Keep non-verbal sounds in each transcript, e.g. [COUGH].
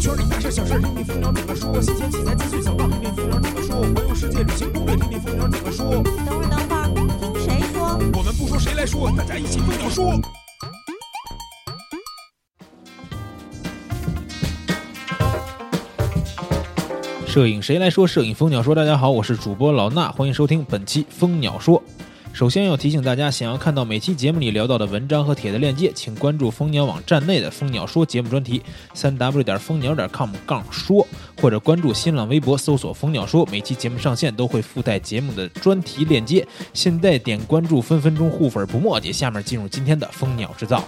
圈里大事小事，听听蜂鸟怎么说。新鲜器材资讯小道，听听蜂鸟怎么说。环游世界旅行攻略，听听蜂鸟怎么说。等会儿，等会儿，听谁说？我们不说谁来说，大家一起蜂鸟说。摄影谁来说？摄影蜂鸟说。大家好，我是主播老衲，欢迎收听本期蜂鸟说。首先要提醒大家，想要看到每期节目里聊到的文章和帖的链接，请关注蜂鸟网站内的蜂鸟说节目专题，三 w 点蜂鸟点 com 杠说，或者关注新浪微博搜索蜂鸟说，每期节目上线都会附带节目的专题链接。现在点关注，分分钟互粉不墨迹。下面进入今天的蜂鸟制造。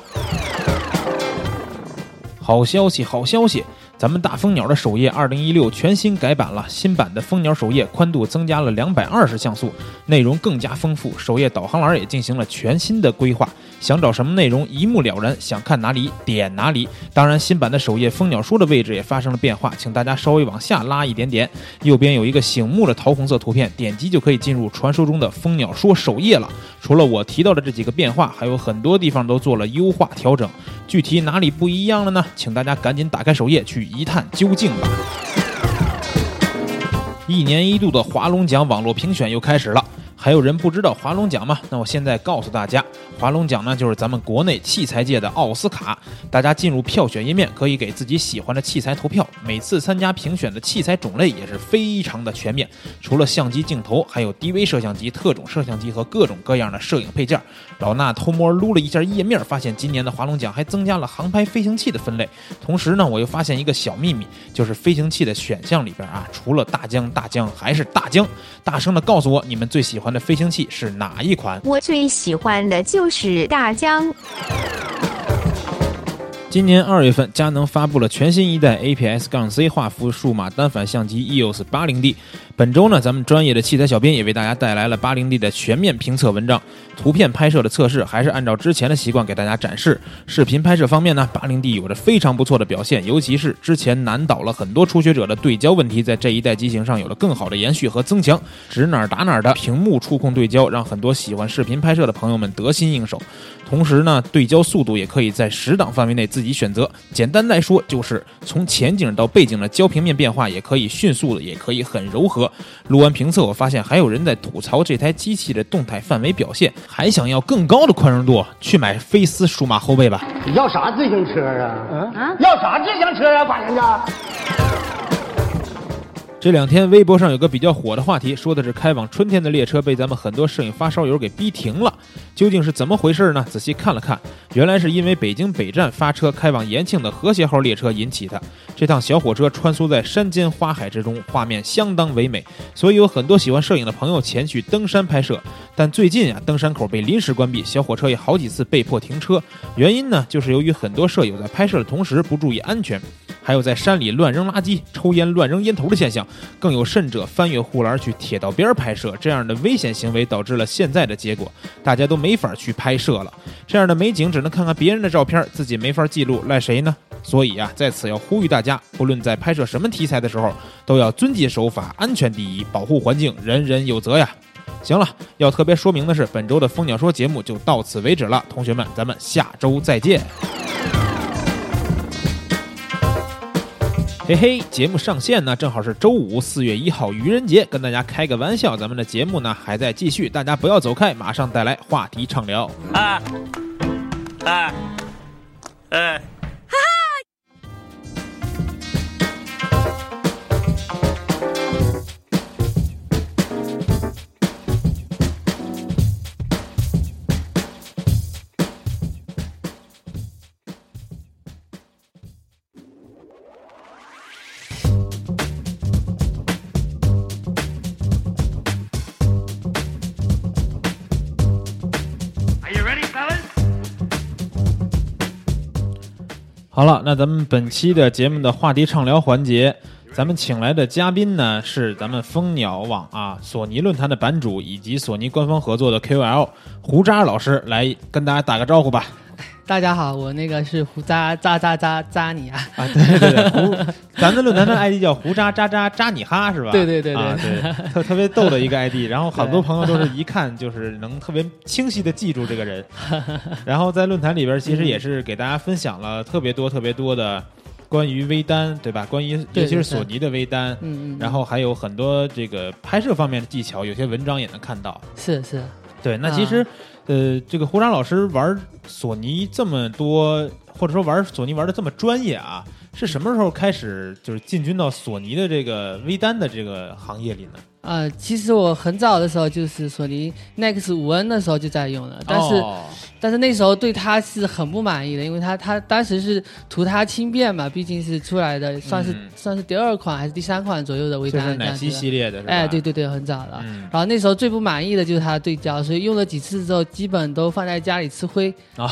好消息，好消息！咱们大蜂鸟的首页二零一六全新改版了，新版的蜂鸟首页宽度增加了两百二十像素，内容更加丰富，首页导航栏也进行了全新的规划，想找什么内容一目了然，想看哪里点哪里。当然，新版的首页蜂鸟说的位置也发生了变化，请大家稍微往下拉一点点，右边有一个醒目的桃红色图片，点击就可以进入传说中的蜂鸟说首页了。除了我提到的这几个变化，还有很多地方都做了优化调整，具体哪里不一样了呢？请大家赶紧打开首页去一探究竟吧。一年一度的华龙奖网络评选又开始了。还有人不知道华龙奖吗？那我现在告诉大家，华龙奖呢就是咱们国内器材界的奥斯卡。大家进入票选页面，可以给自己喜欢的器材投票。每次参加评选的器材种类也是非常的全面，除了相机镜头，还有 DV 摄像机、特种摄像机和各种各样的摄影配件。老衲偷摸撸了一下页面，发现今年的华龙奖还增加了航拍飞行器的分类。同时呢，我又发现一个小秘密，就是飞行器的选项里边啊，除了大疆，大疆还是大疆。大声的告诉我，你们最喜欢的飞行器是哪一款？我最喜欢的就是大疆。今年二月份，佳能发布了全新一代 APS-C 画幅数码单反相机 EOS 80D。本周呢，咱们专业的器材小编也为大家带来了 80D 的全面评测文章。图片拍摄的测试还是按照之前的习惯给大家展示。视频拍摄方面呢，80D 有着非常不错的表现，尤其是之前难倒了很多初学者的对焦问题，在这一代机型上有了更好的延续和增强。指哪儿打哪儿的屏幕触控对焦，让很多喜欢视频拍摄的朋友们得心应手。同时呢，对焦速度也可以在十档范围内自己选择。简单来说，就是从前景到背景的焦平面变化也可以迅速的，也可以很柔和。录完评测，我发现还有人在吐槽这台机器的动态范围表现，还想要更高的宽容度，去买飞思数码后背吧。你要啥自行车啊？嗯，要啥自行车啊？把人家。这两天微博上有个比较火的话题，说的是开往春天的列车被咱们很多摄影发烧友给逼停了，究竟是怎么回事呢？仔细看了看，原来是因为北京北站发车开往延庆的和谐号列车引起的。这趟小火车穿梭在山间花海之中，画面相当唯美，所以有很多喜欢摄影的朋友前去登山拍摄。但最近啊，登山口被临时关闭，小火车也好几次被迫停车，原因呢，就是由于很多摄友在拍摄的同时不注意安全。还有在山里乱扔垃圾、抽烟、乱扔烟头的现象，更有甚者翻越护栏去铁道边拍摄，这样的危险行为导致了现在的结果，大家都没法去拍摄了。这样的美景只能看看别人的照片，自己没法记录，赖谁呢？所以啊，在此要呼吁大家，不论在拍摄什么题材的时候，都要遵纪守法，安全第一，保护环境，人人有责呀。行了，要特别说明的是，本周的蜂鸟说节目就到此为止了，同学们，咱们下周再见。嘿嘿，节目上线呢，正好是周五，四月一号愚人节，跟大家开个玩笑，咱们的节目呢还在继续，大家不要走开，马上带来话题畅聊。啊啊，哎。那咱们本期的节目的话题畅聊环节，咱们请来的嘉宾呢是咱们蜂鸟网啊索尼论坛的版主以及索尼官方合作的 KOL 胡渣老师来跟大家打个招呼吧。大家好，我那个是胡渣渣渣渣渣你啊啊，对对对，胡，咱的论坛的 ID 叫胡渣渣渣渣你哈是吧？[LAUGHS] 对对对对对，特特别逗的一个 ID，然后很多朋友都是一看就是能特别清晰的记住这个人，[LAUGHS] 然后在论坛里边其实也是给大家分享了特别多特别多的。关于微单，对吧？关于尤其是索尼的微单，嗯嗯，然后还有很多这个拍摄方面的技巧，有些文章也能看到。是是，对，那啊其实，呃，这个胡章老师玩索尼这么多，或者说玩索尼玩的这么专业啊，是什么时候开始就是进军到索尼的这个微单的这个行业里呢？呃，其实我很早的时候就是索尼 Nex 五 N 的时候就在用了，但是、哦但是那时候对它是很不满意的，因为它它当时是图它轻便嘛，毕竟是出来的算是、嗯算是第二款还是第三款左右的微单是奶昔。系列的？哎，对对对，很早了。嗯然后那时候最不满意的就是它的对焦，所以用了几次之后，基本都放在家里吃灰，啊，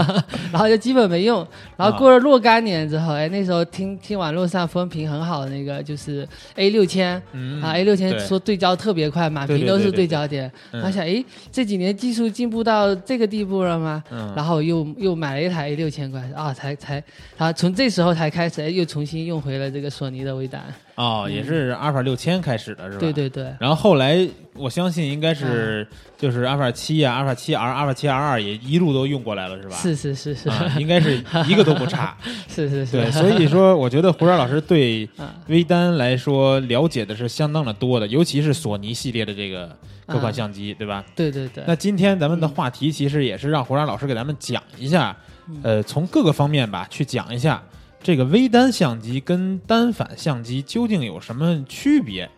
[LAUGHS] 然后就基本没用。然后过了若干年之后，哎，那时候听听网络上风评很好的那个就是 A 六千嗯啊，A 六千说对焦特别快，满屏都是对焦点。嗯我想，哎，这几年技术进步到这个地步了吗？嗯然后又又买了一台六千块啊，才才，然后从这时候才开始，哎，又重新用回了这个索尼的微单。哦，也是阿尔法六千开始的是吧？对。对对，然后后来，我相信应该是就是阿尔法七呀、阿尔法七 R、阿尔法七 R 二也一路都用过来了，是吧？是是是是、啊，应该是一个都不差。[LAUGHS] 是是是，对，所以说我觉得胡然老师对啊 [LAUGHS] 微单来说了解的是相当的多的，尤其是索尼系列的这个各款啊相机，对吧？对对对，那今天咱们的话题其实也是让胡然老师给咱们讲一下，嗯呃，从各个方面吧去讲一下这个微单相机跟单反相机究竟有什么区别。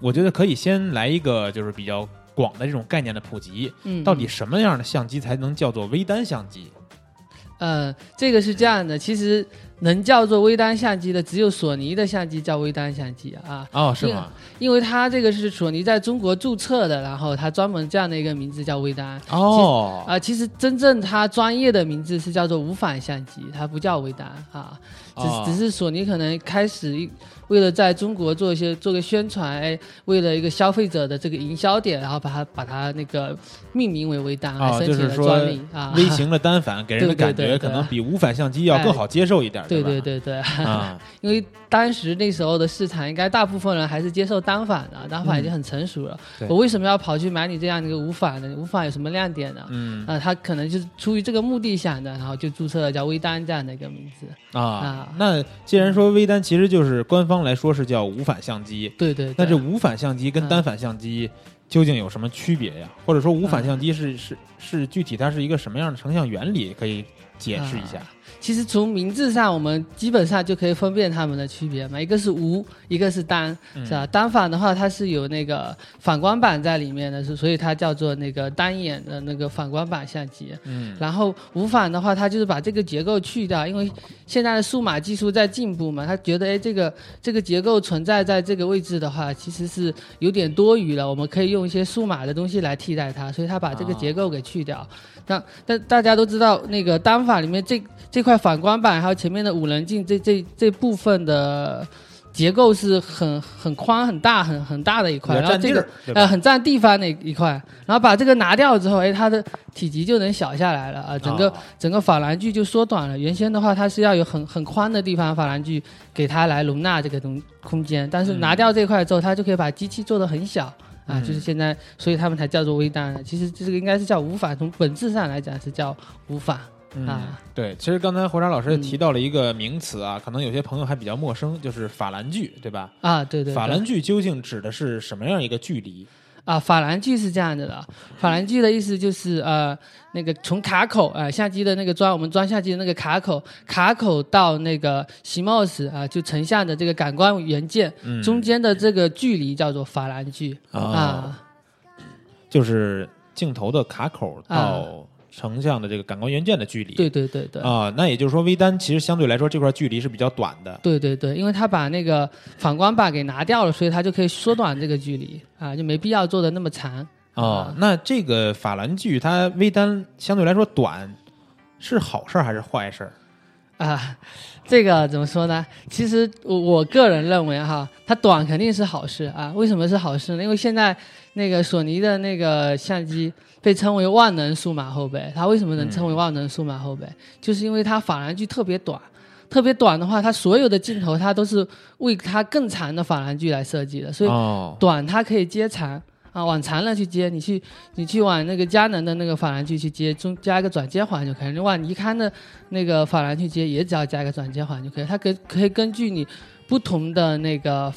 我觉得可以先来一个就是比较广的这种概念的普及，嗯，到底什么样的相机才能叫做微单相机？呃，这个是这样的，其实能叫做微单相机的只有索尼的相机叫微单相机啊，哦，是吗？因为它这个是索尼在中国注册的，然后它专门这样的一个名字叫微单。哦，啊、其实真正它专业的名字是叫做无反相机，它不叫微单啊，只、哦只是索尼可能开始一为了在中国做一些做个宣传，哎，为了一个消费者的这个营销点，然后把它把它那个命名为微单，还哦，申请了就是说专利啊。微型的单反 [LAUGHS] 给人的感觉可能比无反相机要更好接受一点，对？对对对，啊，[LAUGHS] 因为当时那时候的市场，应该大部分人还是接受单反的，单反已经很成熟了。嗯我为什么要跑去买你这样的一个无反的？无反有什么亮点呢？嗯啊、他可能就是出于这个目的想的，然后就注册了叫微单这样的一个名字。啊啊，那既然说微单其实就是官方来说是叫无反相机，对对对那这无反相机跟嗯单反相机究竟有什么区别呀？或者说无反嗯相机是是是具体它是一个什么样的成像原理？可以解释一下。其实从名字上，我们基本上就可以分辨它们的区别嘛，一个是无，一个是单，嗯是吧？单反的话，它是有那个反光板在里面的，是所以它叫做那个单眼的那个反光板相机。嗯然后无反的话，它就是把这个结构去掉，因为现在的数码技术在进步嘛，他觉得哎，这个这个结构存在在这个位置的话，其实是有点多余了，我们可以用一些数码的东西来替代它，所以他把这个结构给去掉。那但大家都知道，那个单反里面这这块反光板还有前面的五棱镜这这这部分的。结构是很很宽、很大、很很大的一块，然后这个呃很占地方的一块，然后把这个拿掉之后，哎，它的体积就能小下来了啊，整个、啊整个法兰距就缩短了。原先的话，它是要有很很宽的地方法兰距给它来容纳这个东空间，但是嗯拿掉这块之后，它就可以把机器做得很小。啊，嗯就是现在，所以他们才叫做微单。其实这个应该是叫无反，从本质上来讲是叫无反。嗯。啊，对，其实刚才胡章老师提到了一个名词啊，可能有些朋友还比较陌生，就是法兰距，对吧？啊，对对对，法兰距究竟指的是什么样一个距离？啊，法兰距是这样子的，法兰距的意思就是呃，那个从卡口啊、呃相机的那个装我们装相机的那个卡口，卡口到那个 CMOS 啊、就成像的这个感光元件、嗯中间的这个距离叫做法兰距啊啊。就是镜头的卡口到啊成像的这个感光元件的距离。对对对对。啊，那也就是说，微单其实相对来说这块距离是比较短的。对对对，因为它把那个反光板给拿掉了，所以它就可以缩短这个距离啊，就没必要做的那么长。哦，那这个法兰距它微单相对来说短，是好事儿还是坏事儿？啊，这个怎么说呢？其实我我个人认为哈，它短肯定是好事啊。为什么是好事呢？因为现在那个索尼的那个相机被称为万能数码后背，它为什么能称为万能数码后背？就是因为它法兰距特别短。特别短的话，它所有的镜头它都是为它更长的法兰距来设计的，所以哦，短它可以接长啊，往长了去接，你去你去往那个佳能的那个法兰距去接，中加一个转接环就可以。你往尼康的那个法兰去接，也只要加一个转接环就可以。它可可以根据你不同的那个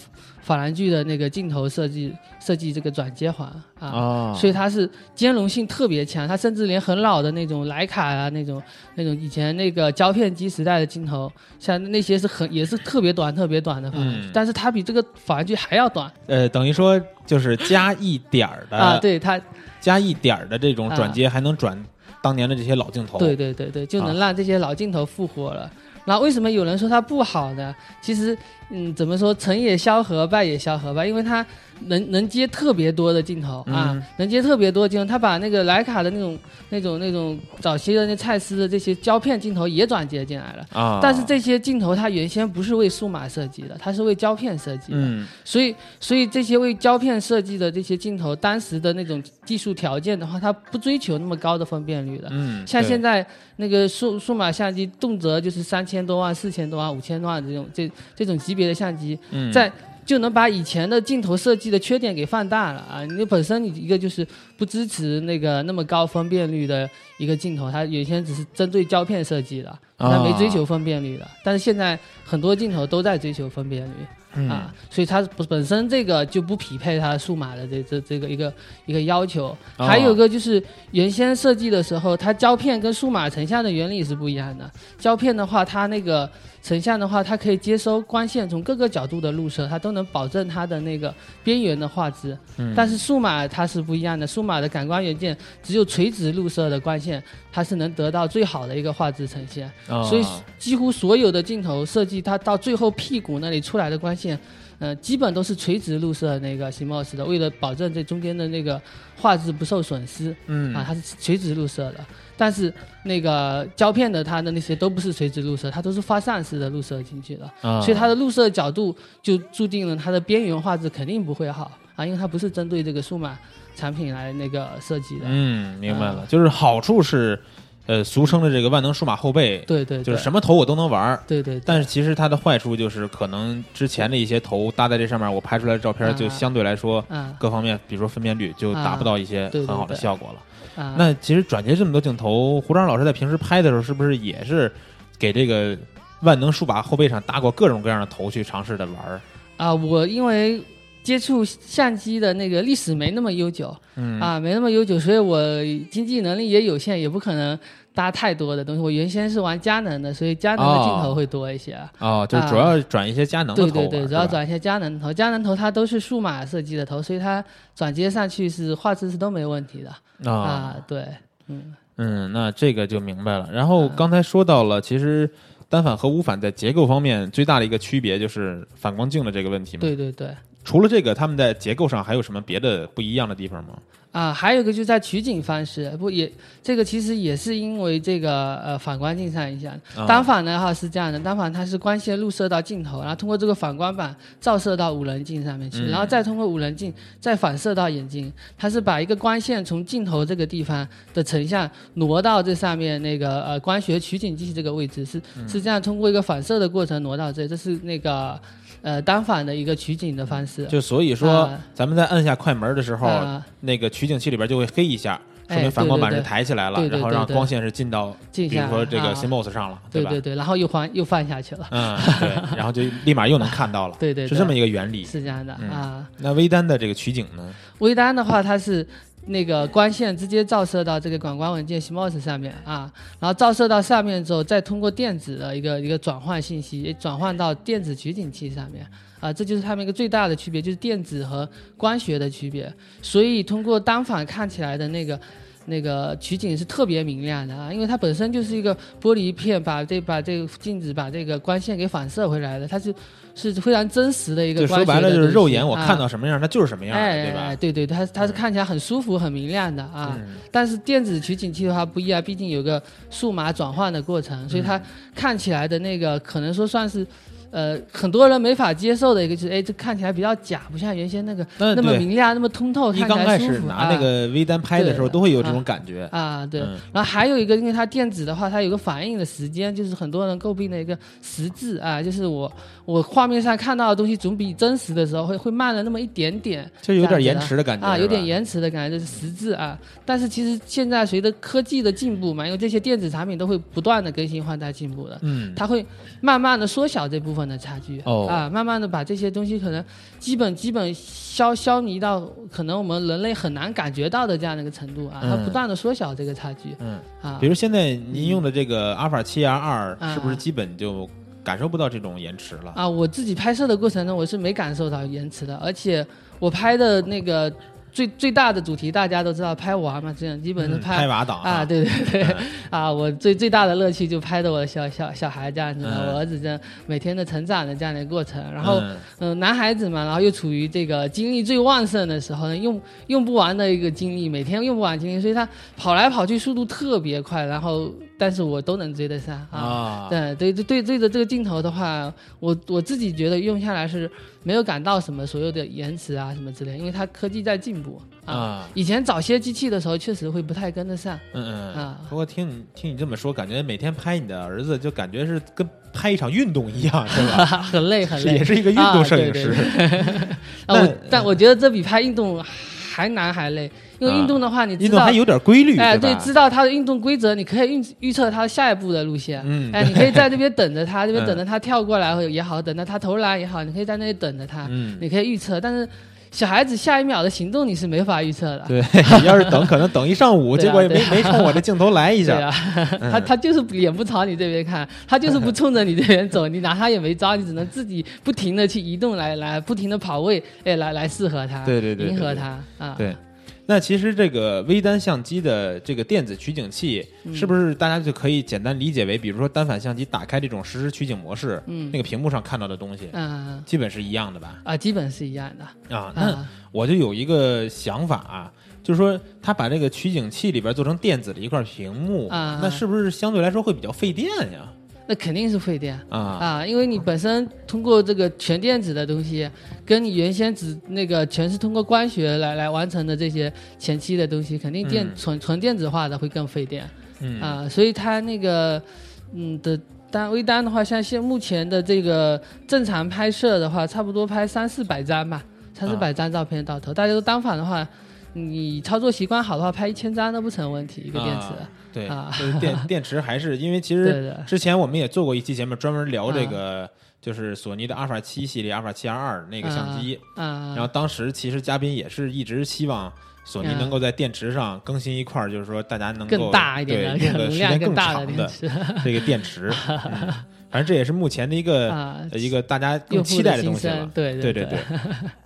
法兰距的那个镜头设计设计这个转接环啊。啊，所以它是兼容性特别强，它甚至连很老的那种徕卡啊，那种那种以前那个胶片机时代的镜头，像那些是很也是特别短、特别短的法兰距，嗯但是它比这个法兰距还要短呃，等于说就是加一点儿的啊！对它，加一点儿的这种转接，还能转当年的这些老镜头。对对对对，就能啊让这些老镜头复活了。然后为什么有人说它不好呢？其实，嗯，怎么说，成也萧何，败也萧何吧，因为他能能接特别多的镜头啊，嗯能接特别多的镜头。他把那个莱卡的那种、那种、那种早期的那蔡司的这些胶片镜头也转接进来了。啊，但是这些镜头它原先不是为数码设计的，它是为胶片设计的。嗯所以，所以这些为胶片设计的这些镜头，当时的那种技术条件的话，它不追求那么高的分辨率的。嗯，像现在那个数数码相机，动辄就是三千多万、四千多万、五千多万这种这这种级别的相机，嗯在就能把以前的镜头设计的缺点给放大了啊！你本身你一个就是不支持那个那么高分辨率的一个镜头，它原先只是针对胶片设计的，它没追求分辨率的。但是现在很多镜头都在追求分辨率。嗯啊，所以它本本身这个就不匹配它数码的这这这个一个一个要求。哦还有一个就是原先设计的时候，它胶片跟数码成像的原理是不一样的。胶片的话，它那个成像的话，它可以接收光线从各个角度的入射，它都能保证它的那个边缘的画质。嗯但是数码它是不一样的，数码的感光元件只有垂直入射的光线，它是能得到最好的一个画质呈现。啊所以几乎所有的镜头设计，它到最后屁股那里出来的光线，呃，基本都是垂直入射那个 CMOS 的，为了保证这中间的那个画质不受损失，嗯啊，它是垂直入射的。但是那个胶片的它的那些都不是垂直入射，它都是发散式的入射进去的，啊所以它的入射角度就注定了它的边缘画质肯定不会好啊，因为它不是针对这个数码产品来那个设计的。嗯，明白了，啊就是好处是，呃，俗称的这个万能数码后背，对对对，就是什么头我都能玩儿。对对对，但是其实它的坏处就是，可能之前的一些头搭在这上面，我拍出来的照片啊就相对来说啊各方面，比如说分辨率就达不到一些很好的效果了。啊，那其实转接这么多镜头，胡章老师在平时拍的时候，是不是也是给这个万能数码后背上搭过各种各样的头去尝试的玩儿？啊，我因为接触相机的那个历史没那么悠久，嗯啊，没那么悠久，所以我经济能力也有限，也不可能搭太多的东西。我原先是玩佳能的，所以佳能的镜头会多一些。啊。哦，就是主要转一些佳能的对对对，主要转一些佳能头，佳能头它都是数码设计的头，所以它转接上去是画质是都没问题的啊啊。对，嗯，嗯，那这个就明白了。然后啊刚才说到了，其实单反和无反在结构方面最大的一个区别就是反光镜的这个问题嘛。对对对。除了这个，他们在结构上还有什么别的不一样的地方吗？啊，还有一个就是在取景方式，不也这个其实也是因为这个呃反光镜上影响。啊单反的话是这样的，单反它是光线入射到镜头，然后通过这个反光板照射到五棱镜上面去，嗯然后再通过五棱镜再反射到眼睛。它是把一个光线从镜头这个地方的成像挪到这上面那个呃光学取景器这个位置，是嗯是这样通过一个反射的过程挪到这，这是那个呃单反的一个取景的方式。就所以说啊，咱们在按下快门的时候，啊那个取景器里边就会黑一下，说哎明反光板是抬起来了，对对然后让光线是进到，静比如说这个啊 CMOS 上了，对吧？对对对，然后又放又放下去了。嗯，对，[LAUGHS] 然后就立马又能看到了，对对对是这么一个原理。是这样的、嗯啊。那微单的这个取景呢？微单的话，它是那个光线直接照射到这个感光文件 CMOS 上面啊，然后照射到上面之后，再通过电子的一个一个转换信息，转换到电子取景器上面。啊，这就是它们一个最大的区别，就是电子和光学的区别。所以通过单反看起来的那个那个取景是特别明亮的啊，因为它本身就是一个玻璃片，把这把这个镜子把这个光线给反射回来的，它是是非常真实的一个说白了就是肉眼我啊看到什么样，它就是什么样对吧？对对，它它是看起来很舒服、很明亮的啊。嗯但是电子取景器的话不一样，毕竟有个数码转换的过程，所以它看起来的那个可能说算是，呃，很多人没法接受的一个就是，哎，这看起来比较假，不像原先那个那么明亮、那么通透，一看起刚开始来舒服。拿那个微单拍的时候，对都会有这啊种感觉。啊，对，嗯然后还有一个，因为它电子的话，它有个反应的时间，就是很多人诟病的一个实质啊，就是我我画面上看到的东西总比真实的时候会会慢了那么一点点，就有点延迟的感觉啊，有点延迟的感觉，就是实质啊。但是其实现在随着科技的进步嘛，因为这些电子产品都会不断的更新换代进步的，嗯，它会慢慢的缩小这部分的差距，哦。啊，慢慢的把这些东西可能基本基本消消弭到可能我们人类很难感觉到的这样的一个程度啊，它嗯不断的缩小这个差距，嗯。啊。比，如现在您用的这个阿尔法七 R 二，啊是不是基本就感受不到这种延迟了？啊，我自己拍摄的过程中我是没感受到延迟的，而且我拍的那个最最大的主题大家都知道拍娃嘛，这样基本是嗯拍。娃党啊，对对对，啊，我最最大的乐趣就拍的我的小小小孩这样子的，嗯。我儿子这样每天的成长的这样的一个过程，然后嗯。嗯、男孩子嘛，然后又处于这个精力最旺盛的时候，用用不完的一个精力，每天用不完精力，所以他跑来跑去速度特别快，然后但是我都能追得上啊。啊，对对对对对着这个镜头的话，我我自己觉得用下来是没有感到什么所有的延迟啊什么之类，因为它科技在进步啊。啊，以前早些机器的时候，确实会不太跟得上。嗯嗯啊不过听你听你这么说，感觉每天拍你的儿子，就感觉是跟拍一场运动一样，是吧？很累很累，也是一个运动摄影师。但我觉得这比拍运动还难还累，因为啊运动的话，你知道运动还。有点规律，哎，对，知道它的运动规则，你可以预预测它下一步的路线。嗯哎，你可以 [LAUGHS] 在这边等着它，这边嗯等着它跳过来也好，等着它投篮也好，你可以在那里等着它，嗯，你可以预测。但是小孩子下一秒的行动你是没法预测的。对，你要是等可能等一上午，[LAUGHS] 啊结果也没啊。没冲我这镜头来一对下。[LAUGHS] 他他就是脸不朝你这边看，他就是不冲着你这边走，[LAUGHS] 你拿他也没招，你只能自己不停的去移动来来不停的跑位，哎，来来适合他，对对对对对迎合他啊，对，那其实这个微单相机的这个电子取景器，嗯是不是大家就可以简单理解为，比如说单反相机打开这种实时取景模式，嗯那个屏幕上看到的东西，嗯基本是一样的吧？啊，基本是一样的啊，那啊，我就有一个想法啊，就是说他把这个取景器里边做成电子的一块屏幕，啊那是不是相对来说会比较费电呀？那肯定是费电。啊，啊，因为你本身通过这个全电子的东西，跟你原先只那个全是通过光学来来完成的这些前期的东西，肯定电嗯纯纯电子化的会更费电。嗯啊，所以它那个嗯的单微单的话，像现目前的这个正常拍摄的话，差不多拍三四百张吧，三四啊百张照片到头。大家都单反的话，你操作习惯好的话，拍一千张都不成问题，一个电池。啊对，啊。[LAUGHS] 就是电电池还是因为其实之前我们也做过一期节目，专门聊这啊。个就是索尼的阿尔法七系列、阿尔法七 R 二那个相机，啊，然后当时其实嘉宾也是一直希望。索尼嗯。能够在电池上更新一块儿，就是说大家能够更大一点 [LAUGHS] 用的时间更长的 [LAUGHS] 这个电池。嗯反正这也是目前的一个一个大家更期待的东西了。对对对。对，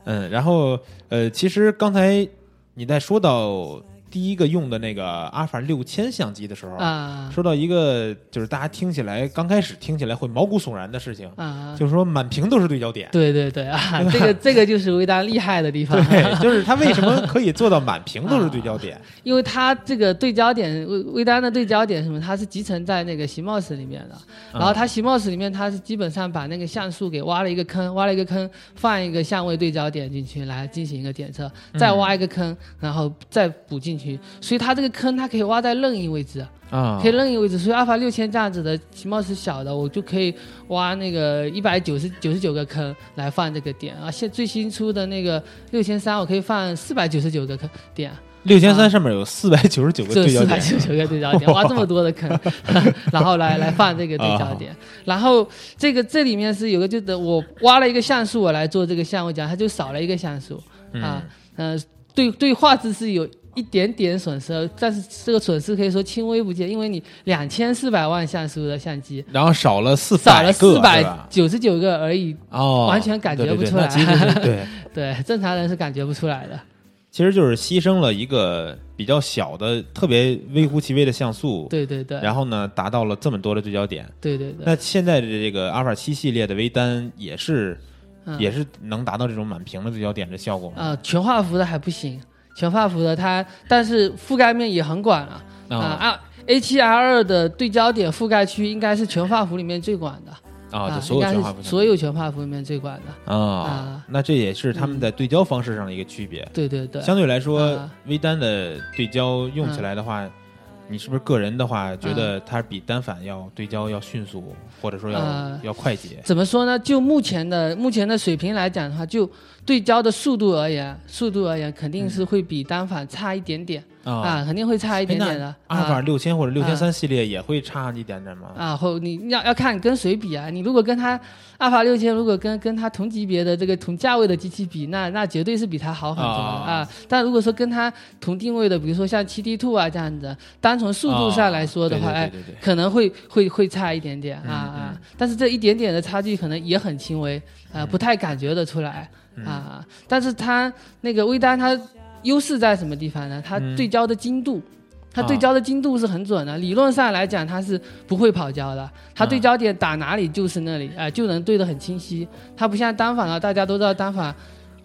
嗯，然后呃，其实刚才你在说到第一个用的那个阿尔法六千相机的时候，啊说到一个就是大家听起来刚开始听起来会毛骨悚然的事情，啊，就是说满屏都是对焦点。对对对啊，[LAUGHS] 这个这个就是微单厉害的地方。对，[LAUGHS] 就是它为什么可以做到满屏都是对焦点？因为它这个对焦点微微单的对焦点什么，它是集成在那个席 MOS 里面的。然后它席 MOS 里面，它是基本上把那个像素给挖了一个坑，挖了一个坑，放一个相位对焦点进去来进行一个检测，再挖一个坑，然后再补进去。所以它这个坑它可以挖在任意位置，啊可以任意位置。所以阿尔法六千这样子的席 MOS 小的，我就可以挖那个一百九十九十九个坑来放这个点啊。现最新出的那个六千三，我可以放四百九十九个坑点。六千三上面有四百九十九个这对四百九十九个对焦点，挖这么多的坑，[LAUGHS] 然后来来放这个对焦点，然后这个这里面是有个就等我挖了一个像素，我来做这个项目讲，它就少了一个像素啊，呃，对对画质是有。一点点损失，但是这个损失可以说轻微不见，因为你两千四百万像素的相机？然后少了四少了个，四百九十九个而已，哦，完全感觉不出来。对对，[LAUGHS] 对正常人是感觉不出来的。其实就是牺牲了一个比较小的、特别微乎其微的像素，对对对，然后呢，达到了这么多的对焦点。对对对，那现在的这个阿尔法七系列的微单也是，嗯。也是能达到这种满屏的对焦点的效果吗？啊、全画幅的还不行，全画幅的它，但是覆盖面也很广啊。啊，A 7 R 二的对焦点覆盖区应该是全画幅里面最广的啊，就所有全画幅所有全画幅里面最广的。啊啊，那这也是他们在对焦方式上的一个区别。对对对，相对来说啊，微单的对焦用起来的话，你是不是个人的话觉得它比单反要对焦要迅速，或者说要啊要快捷？怎么说呢？就目前的目前的水平来讲的话，就对焦的速度而言，速度而言肯定是会比单反差一点点、啊，肯定会差一点点的。阿尔法啊六千或者六千三系列也会差一点点吗？啊，或你要要看跟谁比啊？你如果跟它阿尔法六千，如果跟跟它同级别的这个同价位的机器比，那那绝对是比它好很多的啊啊。但如果说跟它同定位的，比如说像七 D Two 啊这样子，单从速度上来说的话，哎可能会会会差一点点啊嗯啊，但是这一点点的差距可能也很轻微啊，不太感觉得出来嗯啊。但是它那个微单它优势在什么地方呢？它嗯。对焦的精度。它啊。对焦的精度是很准的，理论上来讲它是不会跑焦的，它对焦点打哪里就是那里，哎、就能对得很清晰。它不像单反啊，大家都知道单反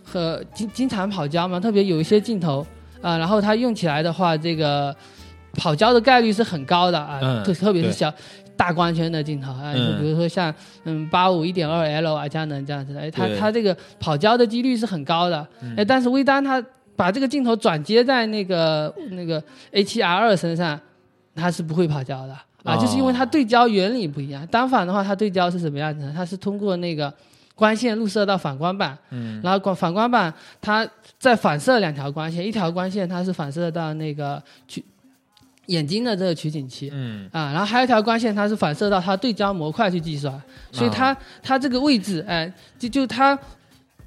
和经经常跑焦嘛，特别有一些镜头啊、然后它用起来的话，这个跑焦的概率是很高的啊，嗯特特别是小大光圈的镜头啊，就嗯比如说像嗯八五一点二 L 啊佳能这样子的，哎，它它这个跑焦的几率是很高的，嗯。哎，但是微单它把这个镜头转接在那个那个 A 7 R 二身上，它是不会跑焦的啊，哦就是因为它对焦原理不一样。单反的话，它对焦是什么样子呢？它是通过那个光线入射到反光板，嗯然后光反光板它再反射两条光线，一条光线它是反射到那个取眼睛的这个取景器。嗯啊，然后还有一条光线，它是反射到它对焦模块去计算，所以它、啊它这个位置，哎、就就它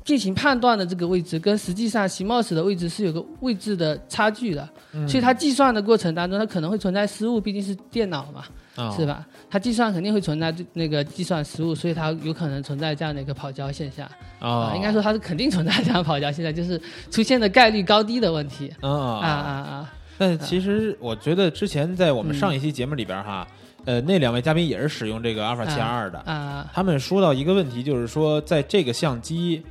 进行判断的这个位置，跟实际上 CMOS 的位置是有个位置的差距的，嗯。所以它计算的过程当中，它可能会存在失误，毕竟是电脑嘛，啊。是吧？它计算肯定会存在那个计算失误，所以它有可能存在这样的一个跑焦现象。啊。啊，应该说它是肯定存在这样跑焦现象，[LAUGHS] 就是出现的概率高低的问题。啊啊啊。啊，但其实我觉得之前在我们上一期节目里边哈，呃，那两位嘉宾也是使用这个阿尔法七二的，啊。他们说到一个问题，就是说在这个相机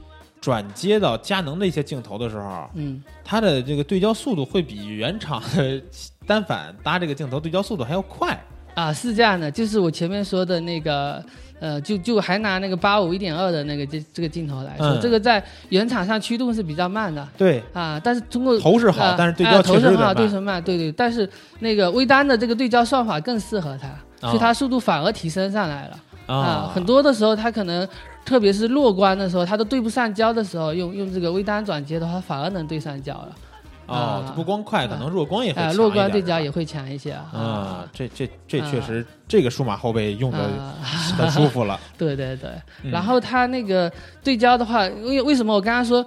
转接到佳能的一些镜头的时候，嗯。它的这个对焦速度会比原厂的单反搭这个镜头对焦速度还要快。啊，是这样的，就是我前面说的那个，呃，就就还拿那个八五一点二的那个这这个镜头来说，嗯。这个在原厂上驱动是比较慢的。对，啊，但是通过头是好啊但是对啊焦头是很好，对慢是慢，对对，但是那个微单的这个对焦算法更适合它，所以它速度反而提升上来了。啊，很多的时候它可能，特别是弱光的时候，它都对不上焦的时候，用用这个微单转接的话，反而能对上焦了。哦不光快，可能弱光也会弱光对焦也会强一些啊。啊，这这这啊确实，这个数码后背用的啊很舒服了。[LAUGHS] 对对对，嗯然后它那个对焦的话，因为为什么我刚刚说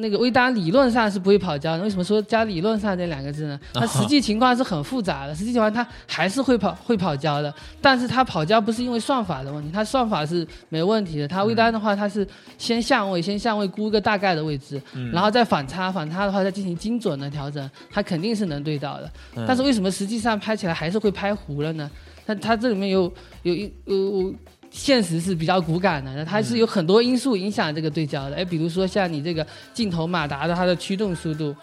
那个微单理论上是不会跑焦的？为什么说加理论上这两个字呢？它实际情况是很复杂的，实际情况它还是会跑会跑焦的，但是它跑焦不是因为算法的问题，它算法是没问题的。它微单的话，它是先相位，先相位估个大概的位置，嗯然后再反差，反差的话再进行精准的调整，它肯定是能对到的。嗯但是为什么实际上拍起来还是会拍糊了呢？它它这里面有有一有有现实是比较骨感的，它是有很多因素影响这个对焦的。哎，比如说像你这个镜头马达的它的驱动速度。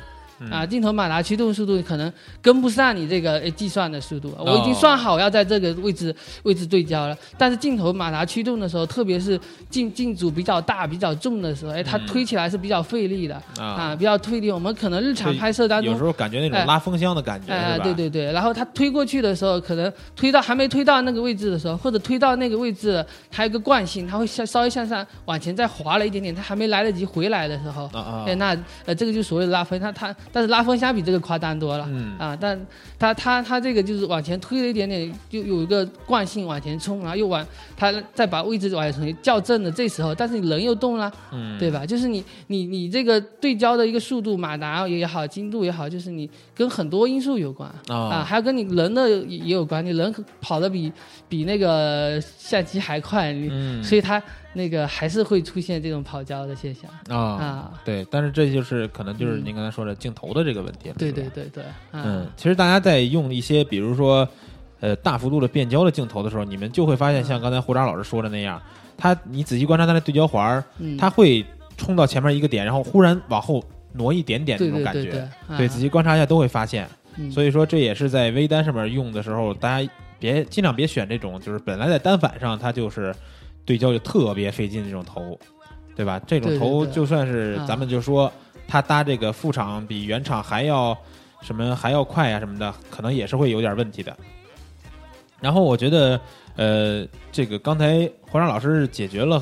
啊，镜头马达驱动速度可能跟不上你这个诶计算的速度，我已经算好要在这个位置位置对焦了，但是镜头马达驱动的时候，特别是镜镜组比较大、比较重的时候，哎，它嗯。推起来是比较费力的啊，啊，比较费力。我们可能日常拍摄当中有时候感觉那种哎拉风箱的感觉哎？对对对，然后它推过去的时候，可能推到还没推到那个位置的时候，或者推到那个位置，它有个惯性，它会向稍微向上往前再滑了一点点，它还没来得及回来的时候，啊啊。哎，那呃这个就所谓的拉风，它它但是拉风箱比这个夸张多了。嗯啊，但它它它这个就是往前推了一点点，就有一个惯性往前冲，然后又往它再把位置往前校正的这时候，但是你人又动了，嗯，对吧？就是你你你这个对焦的一个速度，马达也好，精度也好，就是你跟很多因素有关啊，啊还有跟你人的也也有关，你人跑的比比那个相机还快，你嗯所以它那个还是会出现这种跑焦的现象。啊，啊。对，但是这就是可能就是嗯您刚才说的镜头的这个问题了，对对对嗯，其实大家在用一些，比如说，呃，大幅度的变焦的镜头的时候，你们就会发现，像刚才胡渣老师说的那样，它你仔细观察它的对焦环儿，嗯，它会冲到前面一个点，然后忽然往后挪一点点那种感觉。对仔细观察一下都会发现。嗯。所以说，这也是在微单上面用的时候，大家别尽量别选这种，就是本来在单反上它就是对焦就特别费劲，这种头，对吧？这种头就算是啊咱们就说它搭这个副厂比原厂还要什么还要快啊什么的，可能也是会有点问题的。然后我觉得，呃，这个刚才黄章老师解决了，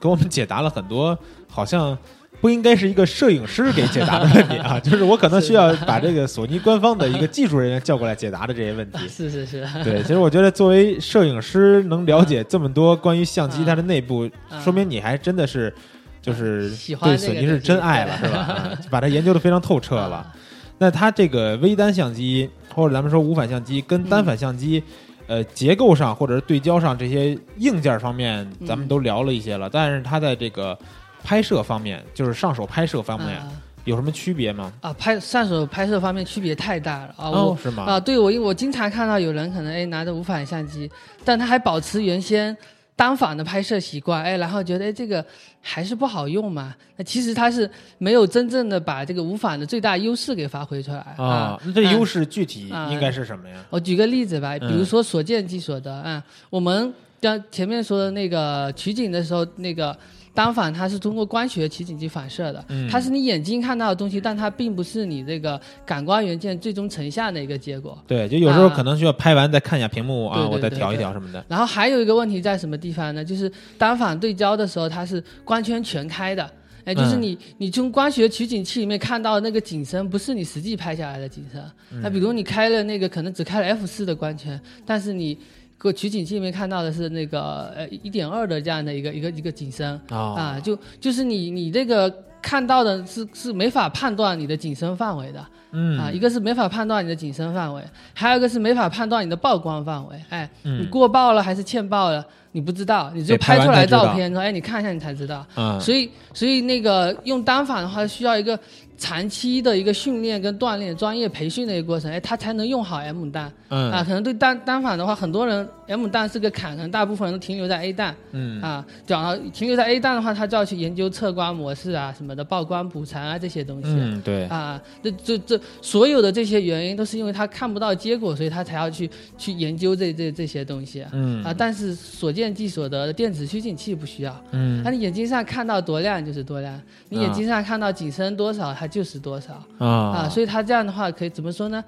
给我们解答了很多，好像不应该是一个摄影师给解答的问题啊，[LAUGHS] 就是我可能需要把这个索尼官方的一个技术人员叫过来解答的这些问题。[LAUGHS] 是是是，对，其实我觉得作为摄影师能了解这么多关于相机它的内部，啊说明你还真的是就是对索尼是真爱了，是吧？啊 [LAUGHS] 把它研究的非常透彻了啊。那它这个微单相机或者咱们说无反相机跟单反相机，呃，结构上或者是对焦上这些硬件方面，咱们嗯都聊了一些了。但是它在这个拍摄方面，就是上手拍摄方面啊有什么区别吗？啊，拍上手拍摄方面区别太大了啊！我，哦是吗？啊，对我因为我经常看到有人可能哎拿着无反相机，但他还保持原先单反的拍摄习惯，哎，然后觉得哎这个还是不好用嘛。那其实他是没有真正的把这个无反的最大优势给发挥出来啊，那这嗯优势具体啊应该是什么呀？我举个例子吧，比如嗯说所见即所得啊、我们刚前面说的那个取景的时候，那个单反它是通过光学取景器反射的，嗯它是你眼睛看到的东西，但它并不是你这个感光元件最终成像的一个结果。对，就有时候啊可能需要拍完再看一下屏幕啊，我再调一调什么的。然后还有一个问题在什么地方呢？就是单反对焦的时候，它是光圈全开的。哎，就是嗯你，你从光学取景器里面看到的那个景深，不是你实际拍下来的景深。嗯那比如你开了那个，可能只开了 f 四的光圈，但是你个取景器里面看到的是那个呃一点二的这样的一个一个一个景深哦啊，就就是你你这个看到的是是没法判断你的景深范围的。嗯啊，一个是没法判断你的景深范围，还有一个是没法判断你的曝光范围。哎，嗯你过曝了还是欠曝了，你不知道，你就得拍出来照片，说哎，你看一下你才知道。嗯，所以，所以那个用单反的话，需要一个长期的一个训练跟锻炼、专业培训的一个过程，哎，他才能用好 M 弹。嗯啊，可能对单单反的话，很多人 M 弹是个坎，可能大部分人都停留在 A 弹。嗯啊，讲到停留在 A 弹的话，他就要去研究测光模式啊、什么的曝光补偿啊这些东西。嗯对啊，这这这所有的这些原因都是因为他看不到结果，所以他才要去去研究这这这些东西。嗯啊，但是所见即所得的电子取景器不需要。嗯那你眼睛上看到多亮就是多亮，你眼睛上看到景深多少，它就是多少啊。啊所以它这样的话可以怎么说呢？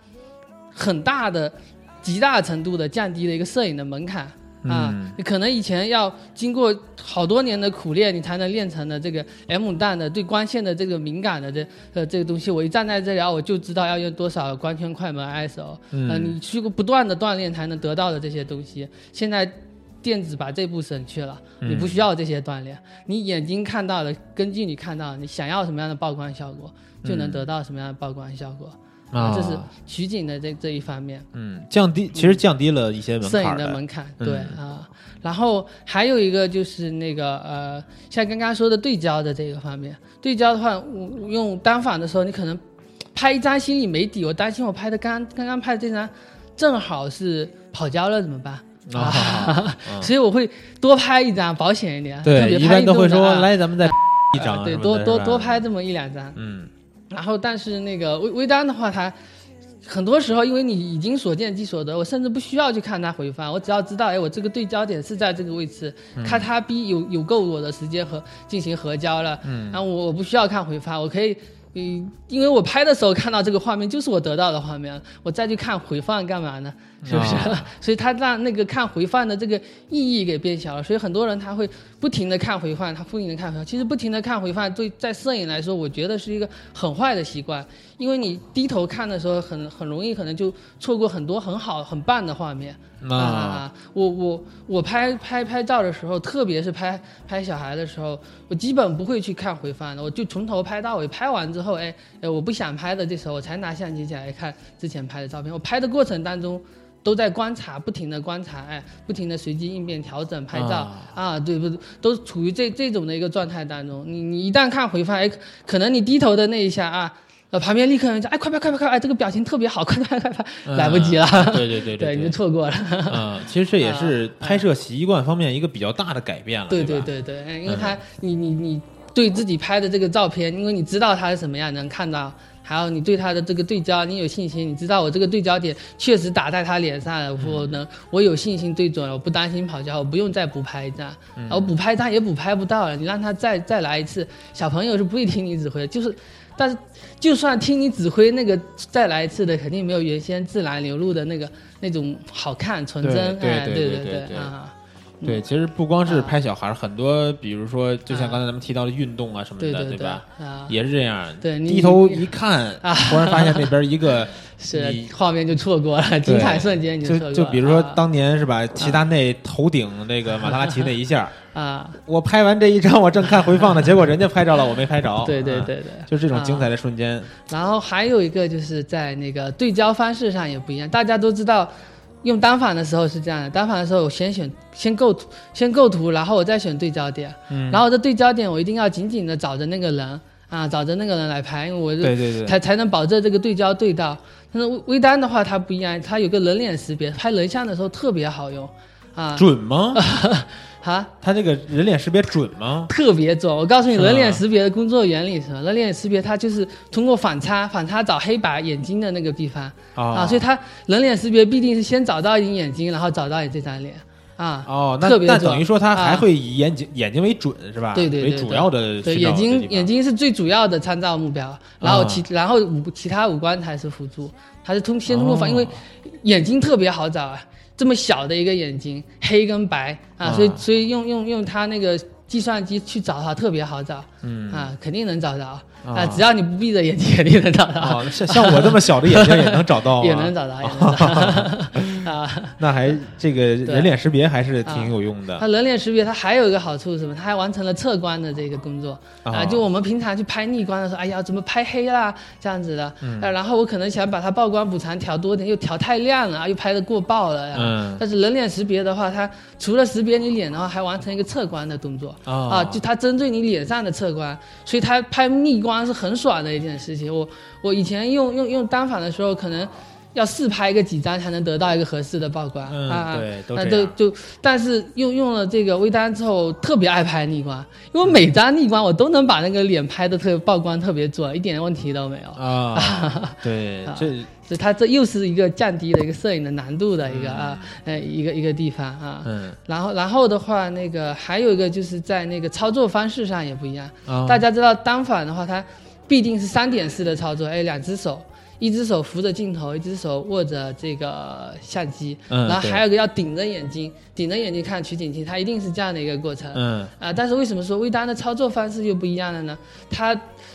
很大的、极大程度的降低了一个摄影的门槛。啊嗯，你可能以前要经过好多年的苦练，你才能练成的这个 M 弹的对光线的这个敏感的这呃这个东西。我一站在这里啊，我就知道要用多少光圈、快门、ISO。嗯呃，你去过不断的锻炼才能得到的这些东西，现在电子把这步省去了，你不需要这些锻炼，你眼睛看到的，根据你看到的，你想要什么样的曝光效果，就能得到什么样的曝光效果。啊，这是取景的这这一方面。嗯降低，其实降低了一些门摄影的门槛，嗯对啊。然后还有一个就是那个呃，像刚刚说的对焦的这个方面，对焦的话，我我用单反的时候，你可能拍一张心里没底，我担心我拍的刚刚刚拍的这张正好是跑焦了怎么办？啊，[LAUGHS] 所以我会多拍一张，保险一点。特对，一般都会说来，咱们再 [LAUGHS] 一呃张，对，多多多拍这么一两张。嗯然后，但是那个微微单的话，它很多时候因为你已经所见即所得，我甚至不需要去看它回放，我只要知道，哎，我这个对焦点是在这个位置，看它逼有有够我的时间和进行合焦了，嗯然后我我不需要看回放，我可以。嗯，因为我拍的时候看到这个画面就是我得到的画面，我再去看回放干嘛呢？是不是？啊 [LAUGHS] 所以他让那个看回放的这个意义给变小了。所以很多人他会不停的看回放，他不停的看回放。其实不停的看回放，对在摄影来说，我觉得是一个很坏的习惯，因为你低头看的时候很很容易可能就错过很多很好很棒的画面。啊啊啊啊！我我我拍拍拍照的时候，特别是拍拍小孩的时候，我基本不会去看回放的，我就从头拍到尾。拍完之后，哎哎，我不想拍的这时候，我才拿相机起来看之前拍的照片。我拍的过程当中。都在观察，不停的观察，哎，不停的随机应变调整拍照啊啊对不？都处于这这种的一个状态当中。你你一旦看回放，哎，可能你低头的那一下啊，呃，旁边立刻有人讲，哎，快拍快拍快拍，哎，这个表情特别好，[LAUGHS] 快拍快拍，来不及了，嗯对对对 [LAUGHS] 对，你就，错过了。嗯，其实这也是 [LAUGHS] 拍摄习惯方面一个比较大的改变了，对对，对对因为他你你你对自己拍的这个照片，因为你知道它是什么样，能看到还有你对他的这个对焦，你有信心，你知道我这个对焦点确实打在他脸上了，我能我有信心对准了，我不担心跑焦，我不用再补拍一张，我补拍一张也补拍不到了，你让他再再来一次，小朋友是不会听你指挥的，就是，但是就算听你指挥，那个再来一次的肯定没有原先自然流露的那个那种好看纯真，哎，对对对对？对对。啊。对，其实不光是啊拍小孩儿，很多比如说，就像啊刚才咱们提到的运动啊什么的，对对吧？啊，也是这样，对你低头一看，[LAUGHS] 啊忽然发现那边一个，[LAUGHS] 是画面就错过了，精彩瞬间就错过了。就比如说啊当年是吧，齐达内头顶那个马特拉齐那一下，[LAUGHS] 啊，我拍完这一张，我正看回放呢，结果人家拍着了，我没拍着。啊，对对对对，就这种精彩啊的瞬间，然后还有一个就是在那个对焦方式上也不一样，大家都知道。用单反的时候是这样的，单反的时候我先选先构图，先构图，然后我再选对焦点，嗯然后这对焦点我一定要紧紧的找着那个人啊，找着那个人来拍，因为我是对对对，才才能保证这个对焦对到。但是微微单的话它不一样，它有个人脸识别，拍人像的时候特别好用，啊准吗？[LAUGHS] 啊，他这个人脸识别准吗？特别准。我告诉你，人脸识别的工作原理是什么？人脸识别它就是通过反差，反差找黑白眼睛的那个地方啊，啊，所以它人脸识别必定是先找到你眼睛，然后找到你这张脸啊。哦，那等于说他还啊会以眼睛眼睛为准是吧？对对对对为主要的眼睛眼睛是最主要的参照目标，然后啊其、然后五其他五官才是辅助，它是通先通过反，哦因为眼睛特别好找啊，这么小的一个眼睛，黑跟白啊，啊。所以所以用用用它那个计算机去找它特别好找，嗯。啊，肯定能找到啊。啊，只要你不闭着眼睛，肯定能找到。哦，像像我这么小的眼睛也能找到吗？[LAUGHS] 也能找到，也能找到。[LAUGHS] 啊！那还这个人脸识别还是挺有用的。它人脸识别，它还有一个好处是什么？它还完成了测光的这个工作。啊、啊就我们平常去拍逆光的时候，哎呀，怎么拍黑啦这样子的，然后我可能想把它曝光补偿调多点，又调太亮了，啊又拍的过曝了呀。嗯。但是人脸识别的话，它除了识别你脸的话，还完成一个测光的动作。啊啊，就它针对你脸上的测光，所以它拍逆光是很爽的一件事情。我我以前用用用单反的时候，可能要试拍个几张才能得到一个合适的曝光、嗯啊。对那就就，但是用用了这个微单之后，特别爱拍逆光，因为每张逆光我都能把那个脸拍的特曝光特别准，一点问题都没有。啊，[LAUGHS] 对，这所以它这又是一个降低了一个摄影的难度的一个、啊，呃，一个一个地方啊。嗯然后，然后的话，那个还有一个就是在那个操作方式上也不一样。啊，大家知道单反的话，它必定是三点式的操作，哎，两只手，一只手扶着镜头，一只手握着这个相机，嗯然后还有一个要顶着眼睛，顶着眼睛看取景器，它一定是这样的一个过程。嗯啊，但是为什么说微单的操作方式又不一样了呢？它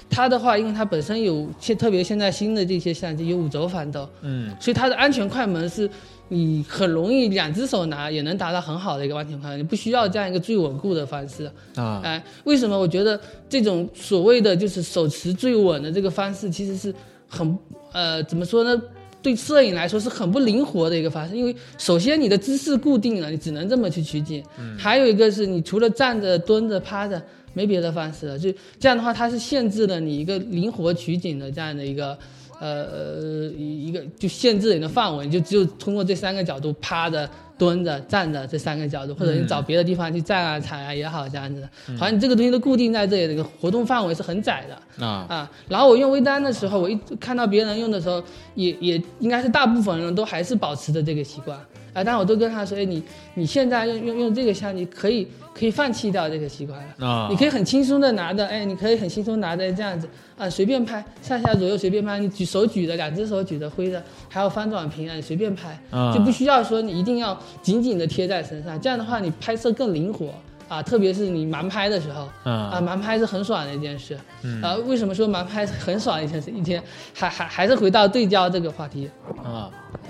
它的话，因为它本身有现特别现在新的这些相机有五轴反抖，嗯。所以它的安全快门是你很容易两只手拿也能达到很好的一个安全快门，你不需要这样一个最稳固的方式。啊。哎，为什么我觉得这种所谓的就是手持最稳的这个方式，其实是很呃怎么说呢？对摄影来说是很不灵活的一个方式，因为首先你的姿势固定了，你只能这么去取景；嗯。还有一个是你除了站着、蹲着、趴着，没别的方式了。就这样的话，它是限制了你一个灵活取景的这样的一个呃呃一一个就限制你的范围，你就只有通过这三个角度趴着、蹲着、站着这三个角度，或者你找别的地方去站啊、踩啊也好，这样子的。好像你这个东西都固定在这里，这个活动范围是很窄的。啊啊，然后我用微单的时候，我一看到别人用的时候，也也应该是大部分人都还是保持着这个习惯啊。但我都跟他说，哎，你你现在用用用这个相机，可以可以放弃掉这个习惯了。啊，你可以很轻松的拿着，哎，你可以很轻松拿着这样子啊，随便拍，上下左右随便拍，你举手举着，两只手举着挥着，还有翻转屏啊，你随便拍，啊就不需要说你一定要紧紧的贴在身上，这样的话你拍摄更灵活啊，特别是你盲拍的时候啊啊，盲拍是很爽的一件事。啊，为什么说盲拍是很爽的一件事？一天还还还是回到对焦这个话题啊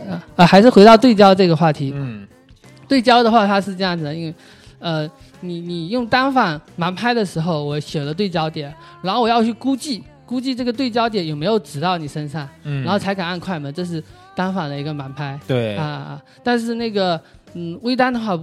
啊啊，还是回到对焦这个话题。嗯对焦的话，它是这样子的，因为，呃，你你用单反盲拍的时候，我选了对焦点，然后我要去估计估计这个对焦点有没有指到你身上，嗯，然后才敢按快门，这是单反的一个盲拍对啊啊。但是那个嗯微单的话。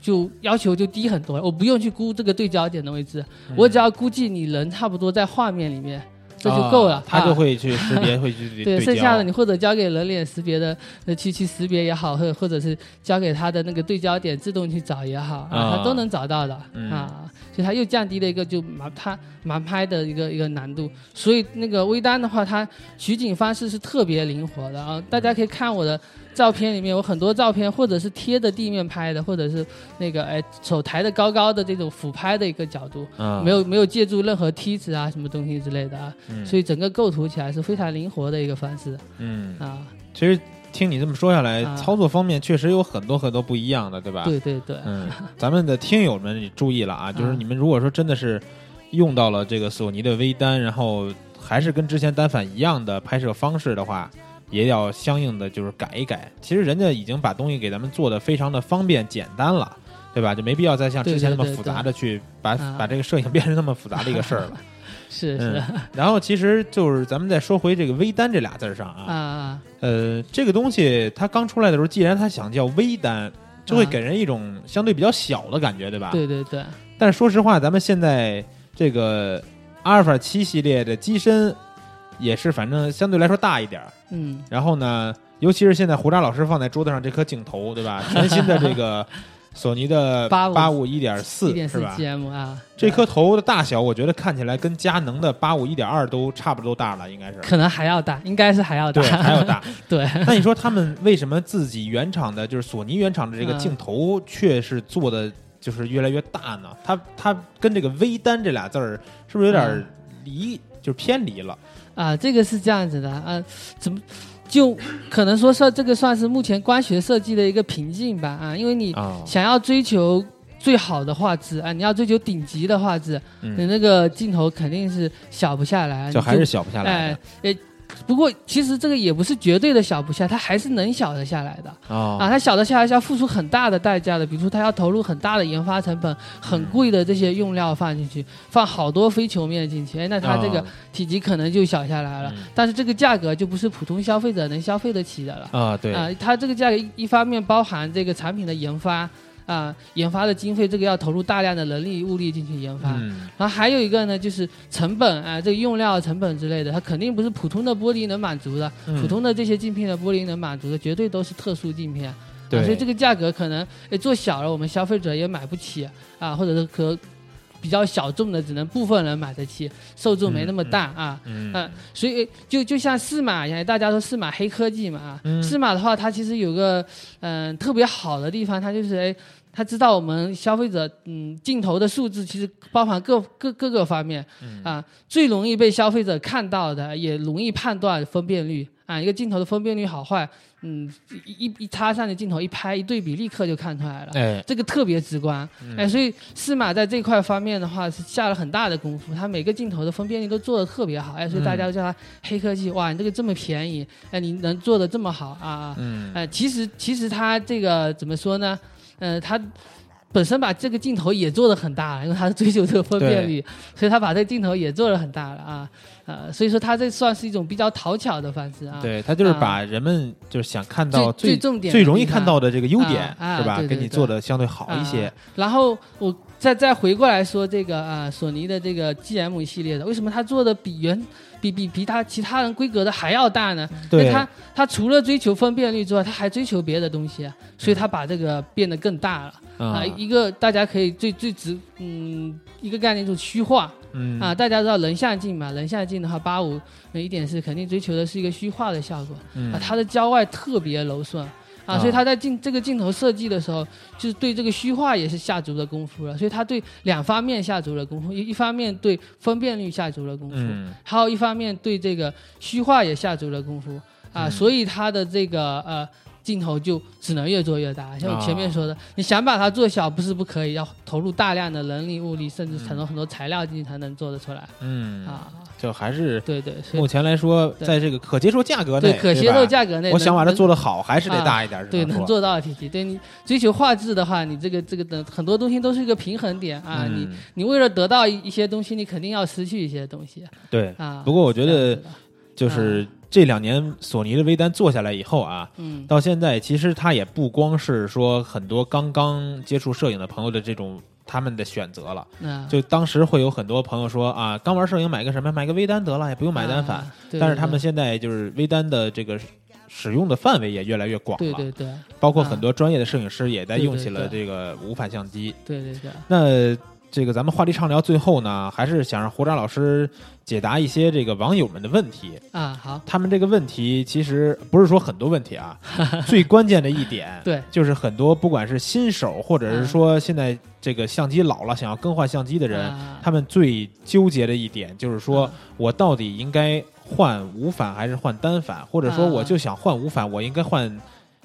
就要求就低很多，我不用去估这个对焦点的位置，嗯我只要估计你人差不多在画面里面，这就够了。啊他就啊会去识别，[LAUGHS] 会去对，焦剩下的你或者交给人脸识别的呃去去识别也好，或者或者是交给它的那个对焦点自动去找也好啊啊，它都能找到的嗯啊，所以它又降低了一个就盲拍盲拍的一个一个难度。所以那个微单的话，它取景方式是特别灵活的啊，大家可以看我的。照片里面有很多照片，或者是贴着地面拍的，或者是那个哎手抬得高高的这种俯拍的一个角度，啊，没有没有借助任何梯子啊什么东西之类的啊，嗯，所以整个构图起来是非常灵活的一个方式嗯，啊。其实听你这么说下来，啊。操作方面确实有很多很多不一样的，对吧？对对对，嗯，咱们的听友们也注意了啊，[LAUGHS] 就是啊你们如果说真的是用到了这个索尼的微单，然后还是跟之前单反一样的拍摄方式的话，也要相应的就是改一改。其实人家已经把东西给咱们做的非常的方便简单了。对吧？就没必要再像之前那么复杂的去把啊把这个摄影变成那么复杂的一个事儿了。[LAUGHS] 是嗯是，然后其实就是咱们再说回这个微单这俩字儿上啊啊，呃，这个东西它刚出来的时候，既然它想叫微单，就会啊给人一种相对比较小的感觉，对吧？。对对对，但是说实话，咱们现在这个阿尔法七系列的机身也是反正相对来说大一点儿。嗯，然后呢，尤其是现在胡渣老师放在桌子上这颗镜头，对吧？[LAUGHS] 全新的这个索尼的85八五一点四是吧？GM 啊，这颗头的大小，我觉得看起来跟佳能的八五一点二都差不多大了，应该是。可能还要大，应该是还要大，对，还要大。[LAUGHS] 对，那你说他们为什么自己原厂的，就是索尼原厂的这个嗯镜头，却是做的就是越来越大呢？它它跟这个微单这俩字儿是不是有点儿离，就是偏离了？啊，这个是这样子的啊，怎么就可能说是这个算是目前光学设计的一个瓶颈吧啊，因为你啊，想要追求最好的画质啊，你要追求顶级的画质，你嗯，那个镜头肯定是小不下来，你就还是小不下来。不过，其实这个也不是绝对的小不下，它还是能小得下来的啊。啊它小得下来是要付出很大的代价的，比如说它要投入很大的研发成本，很贵的这些用料放进去，放好多非球面进去，哎，那它这个啊体积可能就小下来了。嗯但是这个价格就不是普通消费者能消费得起的了。啊，对，啊，它这个价格一一方面包含这个产品的研发啊，研发的经费，这个要投入大量的人力物力进行研发。嗯然后还有一个呢，就是成本啊，这个用料成本之类的，它肯定不是普通的玻璃能满足的，嗯普通的这些镜片的玻璃能满足的，绝对都是特殊镜片。对啊，所以这个价格可能诶做小了，我们消费者也买不起啊，或者是可比较小众的，只能部分人买得起，受众没那么大啊。嗯嗯，所以就就像适马一样，大家说适马黑科技嘛啊，嗯适马的话，它其实有个嗯、特别好的地方，它就是哎，它知道我们消费者嗯镜头的数字其实包含各各各个方面嗯。啊，最容易被消费者看到的，也容易判断分辨率啊，一个镜头的分辨率好坏，嗯，一一一插上的镜头一拍一对比，立刻就看出来了。哎，这个特别直观，嗯。哎，所以适马在这块方面的话是下了很大的功夫，它每个镜头的分辨率都做的特别好，哎，所以大家都叫它黑科技，哇，你这个这么便宜，哎，你能做的这么好啊，嗯。哎，其实其实它这个怎么说呢？呃，他本身把这个镜头也做的很大了，因为他是追求这个分辨率，所以他把这个镜头也做的很大了啊，呃，所以说他这算是一种比较讨巧的方式啊，对，他就是啊把人们就是想看到最最最重点最容易看到的这个优点啊啊是吧？给你做的相对好一些啊。然后我再再回过来说这个啊，索尼的这个 GM 系列的，为什么它做的比原比比比它其他人规格的还要大呢？因对为，它它除了追求分辨率之外，它还追求别的东西啊，所以它把这个变得更大了啊。啊，一个大家可以最最直嗯一个概念就是虚化嗯啊，大家知道人像镜嘛，人像镜的话，八五一点是肯定追求的是一个虚化的效果。嗯啊，它的焦外特别柔顺啊，啊所以他在镜这个镜头设计的时候，就是对这个虚化也是下足了功夫了，所以他对两方面下足了功夫，一一方面对分辨率下足了功夫，嗯还有一方面对这个虚化也下足了功夫啊，嗯所以它的这个呃。镜头就只能越做越大，像我前面啊说的，你想把它做小不是不可以，要投入大量的人力物力，甚至很多很多材料进去才能做得出来嗯，啊。就还是对对，目前来说，在这个可接受价格内，对可接受价格内，我想把它做得好，还是得啊大一点。只对，能做到的体积。对你追求画质的话，你这个这个的很多东西都是一个平衡点啊。你嗯你为了得到一一些东西，你肯定要失去一些东西对。啊。不过我觉得就是这两年索尼的微单做下来以后啊，嗯。到现在其实它也不光是说很多刚刚接触摄影的朋友的这种他们的选择了。那就当时会有很多朋友说啊，刚玩摄影买个什么，买个微单得了，也不用买单反。啊对但是他们现在就是微单的这个使用的范围也越来越广了，对对对。包括很多专业的摄影师也在用起了这个无反相机。对对对，那这个咱们话题畅聊，最后呢，还是想让胡渣老师解答一些这个网友们的问题。啊好，他们这个问题其实不是说很多问题啊，[LAUGHS] 最关键的一点，[LAUGHS] 对就是很多不管是新手，或者是说现在这个相机老了想要更换相机的人，啊他们最纠结的一点就是说啊我到底应该换无反还是换单反，或者说啊我就想换无反，我应该换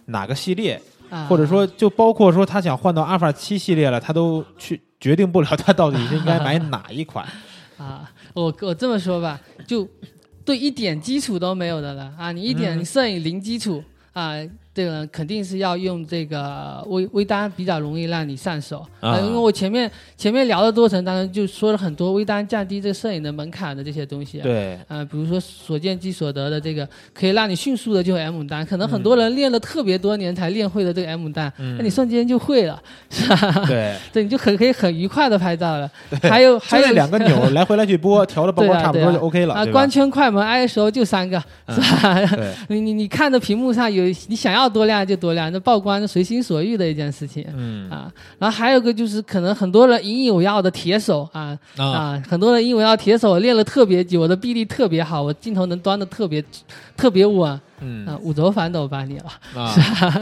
哪个系列，啊或者说就包括说他想换到阿尔法七系列了，他都去决定不了他到底是应该买哪一款。[LAUGHS] 啊，我我这么说吧，就对一点基础都没有的了啊！你一点摄影零基础啊，这个肯定是要用这个微微单比较容易让你上手啊因为我前面前面聊的过程当中就说了很多微单降低这个摄影的门槛的这些东西。。对，啊、比如说所见即所得的这个，可以让你迅速的就 M 单，可能很多人练了特别多年才练会的这个 M 单，嗯那你瞬间就会了，[LAUGHS] 是吧？对，对，你就很可以很愉快的拍照了。还有 [LAUGHS] 还有两个钮来回来去拨，调的曝光差不多就 OK 了，啊，光圈、快门、ISO 就三个，是吧？对，[LAUGHS] 你你你看着屏幕上有你想要多亮就多亮，那曝光是随心所欲的一件事情。嗯。啊，然后还有个就是，可能很多人引以为傲的铁手啊啊。啊，很多人引以为傲铁手，我练了特别久，我的臂力特别好，我镜头能端的特别特别稳嗯。啊，五轴反斗把你了啊，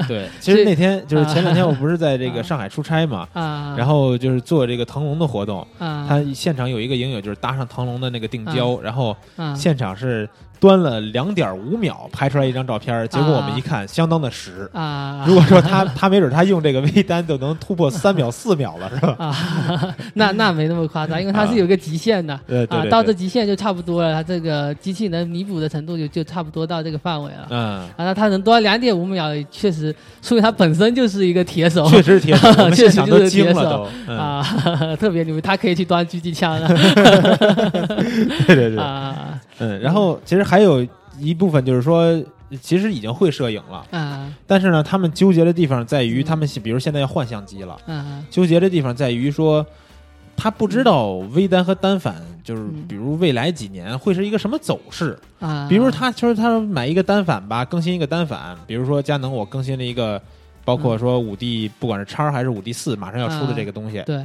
对，其实那天就是前两天我不是在这个啊。上海出差嘛，啊，然后就是做这个腾龙的活动，啊，他现场有一个影友就是搭上腾龙的那个定焦，然后啊。现场是端了两点五秒拍出来一张照片，结果我们一看相当的实。啊，如果说他他没准他用这个微单就能突破三秒四秒了，是吧？啊，[LAUGHS] 那那没那么夸张，因为它是有个极限的。啊，对对对。到这极限就差不多了，它这个机器能弥补的程度就就差不多到这个范围了。嗯，啊，那它能端两点五秒，确实说明它本身就是一个铁手，确实是铁手，[LAUGHS] 确实都就是铁手。啊，[LAUGHS] 特别牛逼，它可以去端狙击枪了。对对对，啊。嗯，然后其实还有一部分就是说，其实已经会摄影了，嗯但是呢，他们纠结的地方在于，他们比如现在要换相机了，嗯纠结的地方在于说，他不知道微单和单反，就是嗯比如未来几年会是一个什么走势。啊！比如他其实他买一个单反吧，更新一个单反，比如说佳能我更新了一个，包括说五 D，不管是叉还是五 D 四，马上要出的这个东西，对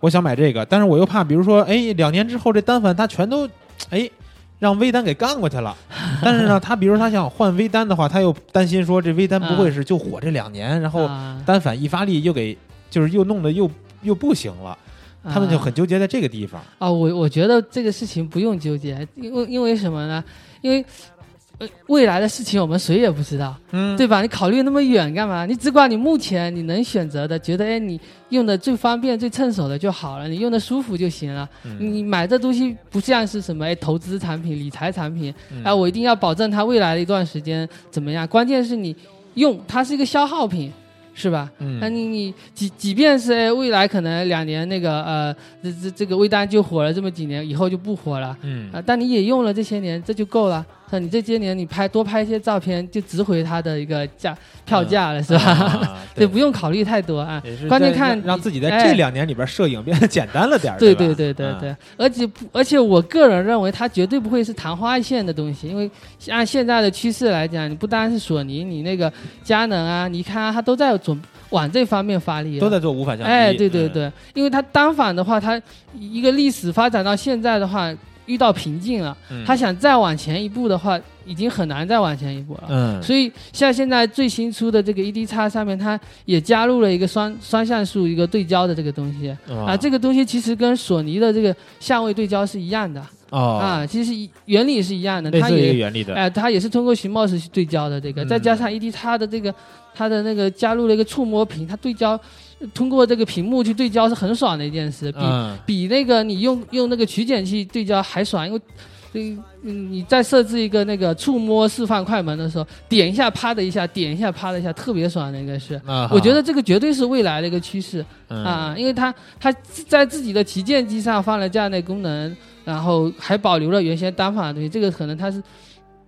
我想买这个，但是我又怕，比如说，哎，两年之后这单反它全都，哎。让微单给干过去了，但是呢，他比如他想换微单的话，他又担心说这微单不会是就火这两年，然后啊单反一发力又给就是又弄得又又不行了，他们就很纠结在这个地方。啊，我我觉得这个事情不用纠结，因为因为什么呢？因为呃未来的事情我们谁也不知道，嗯，对吧？你考虑那么远干嘛？你只管你目前你能选择的，觉得哎你用的最方便、最趁手的就好了，你用的舒服就行了。嗯你买这东西不像是什么哎投资产品、理财产品，嗯哎我一定要保证它未来的一段时间怎么样？关键是你用它是一个消耗品。是吧？嗯那你你即即便是哎未来可能两年那个呃这这这个微单就火了这么几年，以后就不火了，嗯啊，但你也用了这些年，这就够了。那你这些年你拍多拍一些照片，就值回它的一个价票价了，是吧？啊对，不用考虑太多啊。关键看让让自己在哎。这两年里边摄影变得简单了点儿，吧？对对对对。嗯对，而且而且我个人认为它绝对不会是昙花一现的东西，因为按现在的趋势来讲，你不单是索尼，你那个佳能啊、尼康啊，它都在准往这方面发力，都在做无反相机。哎，对对嗯，对，因为它单反的话，它一个历史发展到现在的话，遇到瓶颈了，他想再往前一步的话，已经很难再往前一步了。嗯，所以像现在最新出的这个 E D X 上面，它也加入了一个双双像素一个对焦的这个东西。啊，这个东西其实跟索尼的这个相位对焦是一样的。哦。啊，其实原理是一样的，它也原理的，哎，它也是通过 CMOS 去对焦的这个，嗯。再加上 ED 叉的这个它的那个加入了一个触摸屏，它对焦通过这个屏幕去对焦是很爽的一件事，比嗯比那个你用用那个取景器对焦还爽，因为。嗯，嗯你在设置一个那个触摸释放快门的时候，点一下啪的一下，点一下啪的一下，特别爽的一个是。啊我觉得这个绝对是未来的一个趋势嗯啊，因为它它在自己的旗舰机上放了这样的功能，然后还保留了原先单反的东西，这个可能它是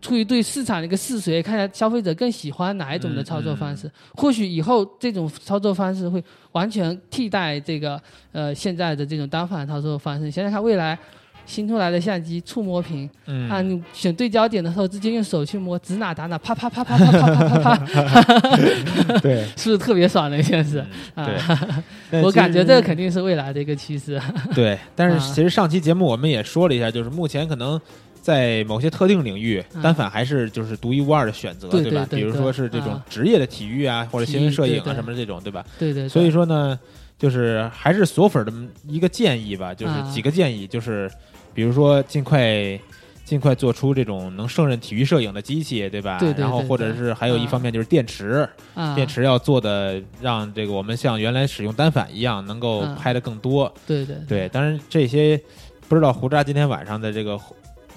出于对市场的一个试水，看一下消费者更喜欢哪一种的操作方嗯式。或许以后这种操作方式会完全替代这个呃现在的这种单反操作方式。想想看未来新出来的相机触摸屏，嗯啊，你选对焦点的时候，直接用手去摸，指哪打哪，啪啪啪啪啪啪啪啪啪，对，[LAUGHS] 是不是特别爽的一件事？嗯啊，对 [LAUGHS] 我感觉这个肯定定是未来的一个趋势。对。但是 [LAUGHS] 啊其实上期节目我们也说了一下，就是目前可能。在某些特定领域，嗯。单反还是就是独一无二的选择，对对对比如说是这种啊。职业的体育啊，或者新闻摄影啊什么的这种，对吧？对对，所以说呢，就是还是索粉的一个建议吧，就是啊。几个建议，就是比如说尽快尽快做出这种能胜任体育摄影的机器，对吧？对对对然后或者是还有一啊。方面就是电池，啊，电池要做的让这个我们像原来使用单反一样，能够啊。拍的更多。对对对，当然这些不知道胡渣今天晚上的这个。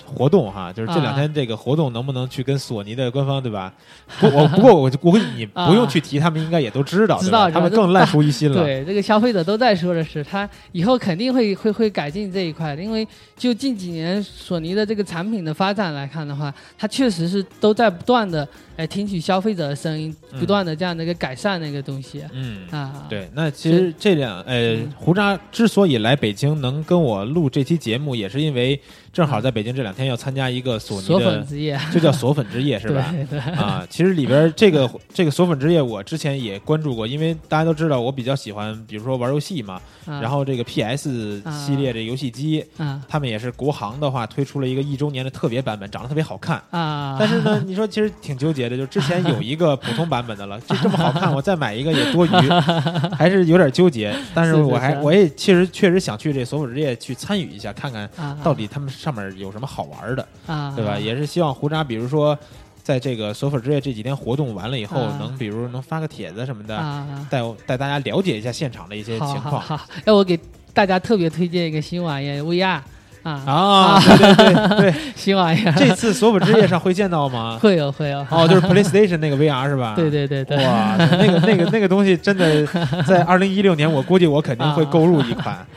活动哈，就是这两啊天这个活动能不能去跟索尼的官方对吧？[LAUGHS] 不，我不过我我你不用去提，他们应该也都知道，[LAUGHS] 知道他们更烂熟于心了。对，[LAUGHS] 这个消费者都在说的是，他以后肯定会会会改进这一块的，因为就近几年索尼的这个产品的发展来看的话，它确实是都在不断的哎听取消费者的声音，嗯不断的这样的一个改善那个东西嗯，啊。，对，那其实这两呃，嗯胡渣之所以来北京能跟我录这期节目，也是因为正好在北京这两天要参加一个索尼的，之夜。就叫索粉之夜 [LAUGHS] 是吧？对对。啊，其实里边这个这个索粉之夜，我之前也关注过，因为大家都知道我比较喜欢，比如说玩游戏嘛，啊。然后这个 PS 啊。系列这游戏机，啊。他们也是国行的话推出了一个一周年的特别版本，长得特别好看。啊，但是呢，你说其实挺纠结的，就之前有 [LAUGHS] 一个普通版本的了，就这么好看，我再买一个也多余，[LAUGHS] 还是有点纠结。但是我还是。我也确实确实想去这索粉之夜去参与一下，看看啊到底他们上面有什么好玩的，啊，对吧？也是希望胡渣，比如说在这个索粉之夜这几天活动完了以后，啊。能比如能发个帖子什么的，啊，带我带大家了解一下现场的一些情好好况。好，要我给大家特别推荐一个新玩意 VR 啊，啊，对对对对，[LAUGHS] 新玩意儿这次索粉之夜上会见到吗？[LAUGHS] 会有会有。哦，就是 PlayStation 那个 VR 是吧？[LAUGHS] 对对对对，哇，那个那个那个东西真的，在二零一六年，我估计我肯定会购入一款。啊，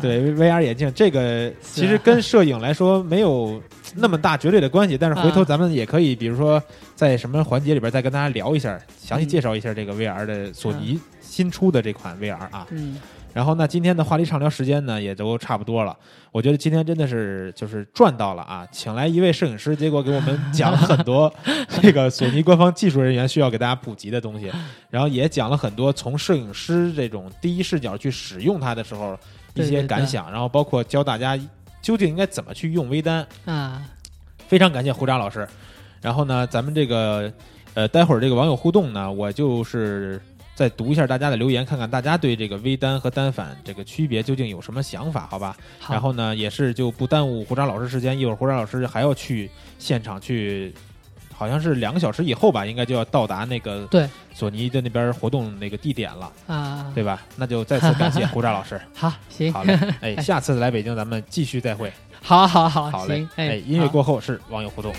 对 VR 眼镜，这个其实跟摄影来说没有那么大绝对的关系，但是回头啊咱们也可以，比如说在什么环节里边再跟大家聊一下，详细介绍一下这个 VR 的索尼新出的这款 VR 啊。嗯然后呢，今天的话题畅聊时间呢也都差不多了。我觉得今天真的是就是赚到了啊！请来一位摄影师，结果给我们讲了很多 [LAUGHS] 这个索尼官方技术人员需要给大家普及的东西，然后也讲了很多从摄影师这种第一视角去使用它的时候一些对对对感想，然后包括教大家究竟应该怎么去用微单。啊非常感谢胡渣老师。然后呢，咱们这个呃，待会儿这个网友互动呢，我就是再读一下大家的留言，看看大家对这个微单和单反这个区别究竟有什么想法，好吧？好然后呢，也是就不耽误胡渣老师时间，一会儿胡渣老师还要去现场去。好像是两个小时以后吧，应该就要到达那个对索尼的那边活动那个地点了，啊，对吧？那就再次感谢胡扎老师。[LAUGHS] 好行，好嘞，[LAUGHS] 哎，下次来北京咱们继续再会。好好好，好嘞，，哎，哎，音乐过后是网友互动。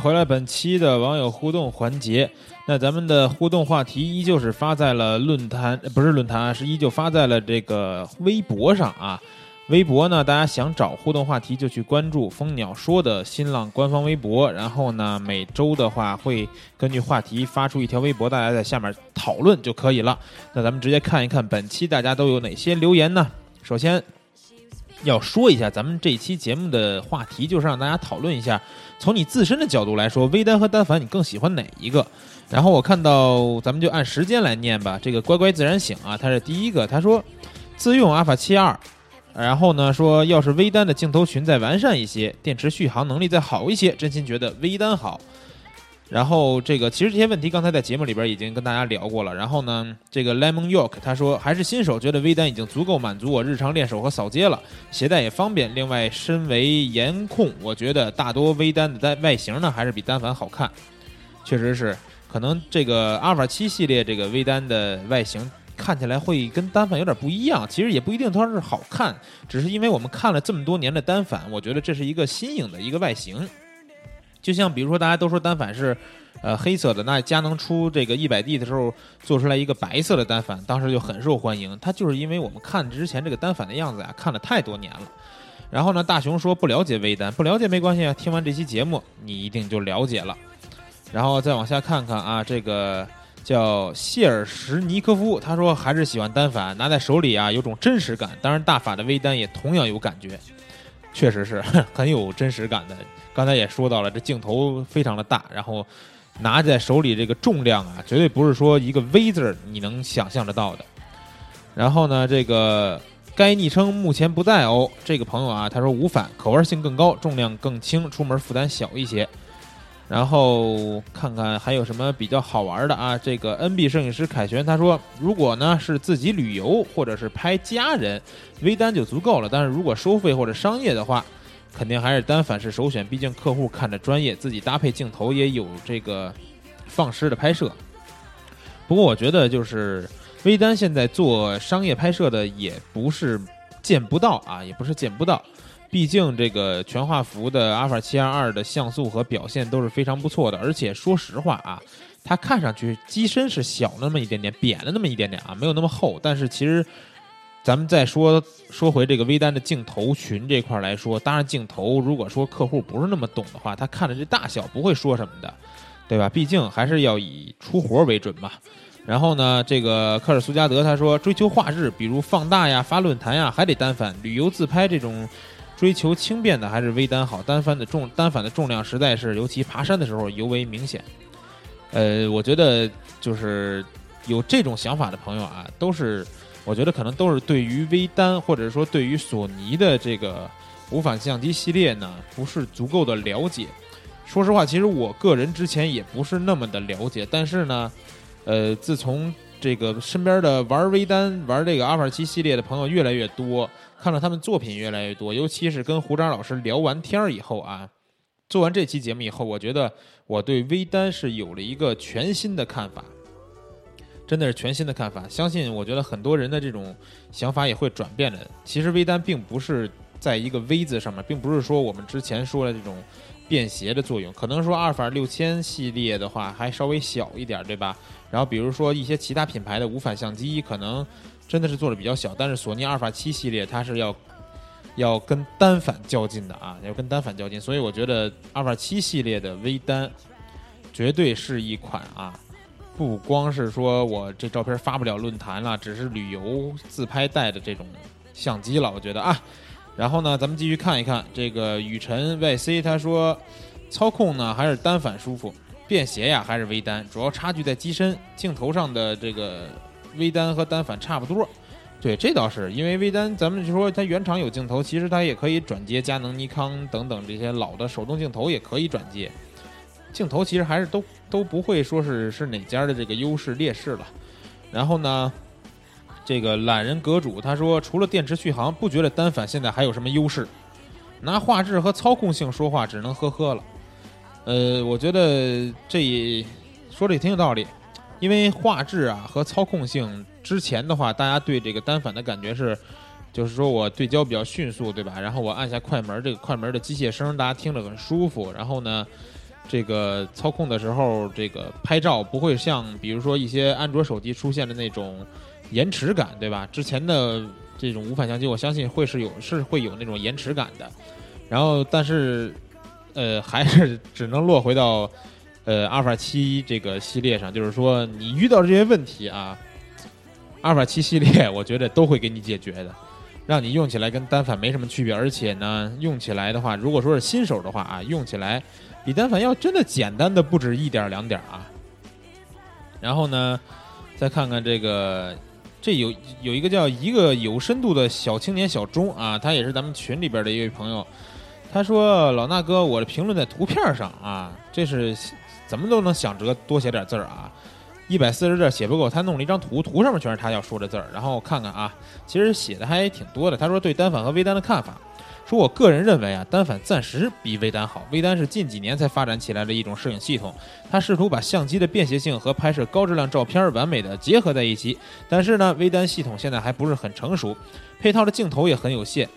回来本期的网友互动环节。那咱们的互动话题依旧是发在了论坛，不是论坛啊，是依旧发在了这个微博上啊。微博呢，大家想找互动话题就去关注“蜂鸟说”的新浪官方微博，然后呢，每周的话会根据话题发出一条微博，大家在下面讨论就可以了。那咱们直接看一看本期大家都有哪些留言呢？首先要说一下咱们这期节目的话题，就是让大家讨论一下，从你自身的角度来说，微单和单反你更喜欢哪一个？然后我看到咱们就按时间来念吧。这个乖乖自然醒啊，他是第一个，他说自用阿法七二。然后呢，说要是微单的镜头群再完善一些，电池续航能力再好一些，真心觉得微单好。然后这个其实这些问题刚才在节目里边已经跟大家聊过了。然后呢，这个 Lemon York 他说还是新手，觉得微单已经足够满足我日常练手和扫街了，携带也方便。另外，身为颜控，我觉得大多微单的单外形呢还是比单反好看。确实是，可能这个阿尔法七系列这个微单的外形看起来会跟单反有点不一样，其实也不一定它是好看，只是因为我们看了这么多年的单反，我觉得这是一个新颖的一个外形。就像比如说大家都说单反是，呃黑色的，那佳能出这个一百 D 的时候做出来一个白色的单反，当时就很受欢迎。它就是因为我们看之前这个单反的样子呀，看了太多年了。然后呢，大雄说不了解微单，不了解没关系啊，听完这期节目你一定就了解了。然后再往下看看啊，这个叫谢尔什尼科夫，他说还是喜欢单反，拿在手里啊有种真实感。当然，大法的微单也同样有感觉，确实是 [LAUGHS] 很有真实感的。刚才也说到了，这镜头非常的大，然后拿在手里这个重量啊，绝对不是说一个 V 字儿你能想象得到的。然后呢，这个该昵称目前不在哦。这个朋友啊，他说无反，可玩性更高，重量更轻，出门负担小一些。然后看看还有什么比较好玩的啊？这个 NB 摄影师凯旋他说，如果呢是自己旅游或者是拍家人，微单就足够了。但是如果收费或者商业的话，肯定还是单反是首选，毕竟客户看着专业，自己搭配镜头也有这个放矢的拍摄。不过我觉得就是微单现在做商业拍摄的也不是见不到啊，也不是见不到。毕竟这个全画幅的阿尔法七二二的像素和表现都是非常不错的，而且说实话啊，它看上去机身是小那么一点点，扁了那么一点点啊，没有那么厚。但是其实咱们再说说回这个微单的镜头群这块来说，当然镜头如果说客户不是那么懂的话，他看着这大小不会说什么的，对吧？毕竟还是要以出活为准嘛。然后呢，这个科尔苏加德他说，追求画质，比如放大呀、发论坛呀，还得单反；旅游自拍这种追求轻便的，还是微单好。单反的重单反的重量实在是，尤其爬山的时候尤为明显。呃，我觉得就是有这种想法的朋友啊，都是我觉得可能都是对于微单或者说对于索尼的这个无反相机系列呢，不是足够的了解。说实话，其实我个人之前也不是那么的了解，但是呢，呃，自从这个身边的玩微单、玩这个阿尔法七系列的朋友越来越多，看到他们作品越来越多，尤其是跟胡渣老师聊完天儿以后啊，做完这期节目以后，我觉得我对微单是有了一个全新的看法，真的是全新的看法。相信我觉得很多人的这种想法也会转变的。其实微单并不是在一个 V 字上面，并不是说我们之前说的这种便携的作用。可能说阿尔法六千系列的话还稍微小一点，对吧？然后比如说一些其他品牌的无反相机，可能真的是做的比较小。但是索尼阿尔法七系列它是要要跟单反较劲的啊，要跟单反较劲。所以我觉得阿尔法七系列的微单绝对是一款啊，不光是说我这照片发不了论坛了，只是旅游自拍带的这种相机了。我觉得啊，然后呢，咱们继续看一看这个雨辰 YC，他说操控呢还是单反舒服，便携呀还是微单，主要差距在机身，镜头上的这个微单和单反差不多。对，这倒是因为微单，咱们就说它原厂有镜头，其实它也可以转接佳能、尼康等等这些老的手动镜头也可以转接。镜头其实还是都都不会说是是哪家的这个优势劣势了。然后呢，这个懒人阁主他说，除了电池续航，不觉得单反现在还有什么优势。拿画质和操控性说话，只能呵呵了。呃，我觉得这也说的也挺有道理，因为画质啊和操控性之前的话，大家对这个单反的感觉是，就是说我对焦比较迅速，对吧？然后我按下快门，这个快门的机械声大家听着很舒服。然后呢，这个操控的时候，这个拍照不会像比如说一些安卓手机出现的那种延迟感，对吧？之前的这种无反相机，我相信会是有是会有那种延迟感的。然后，但是呃，还是只能落回到呃阿尔法七这个系列上，就是说你遇到这些问题啊，阿尔法七系列我觉得都会给你解决的。让你用起来跟单反没什么区别，而且呢，用起来的话，如果说是新手的话啊，用起来比单反要真的简单的不止一点两点啊。然后呢，再看看这个，这有有一个叫一个有深度的小青年小钟啊，他也是咱们群里边的一位朋友，他说老衲哥，我的评论在图片上啊，这是怎么都能想辙多写点字儿啊。一百四十字写不够，他弄了一张图，图上面全是他要说的字儿。然后我看看啊，其实写的还挺多的。他说对单反和微单的看法，说我个人认为啊，单反暂时比微单好。微单是近几年才发展起来的一种摄影系统，它试图把相机的便携性和拍摄高质量照片完美的结合在一起。但是呢，微单系统现在还不是很成熟，配套的镜头也很有限。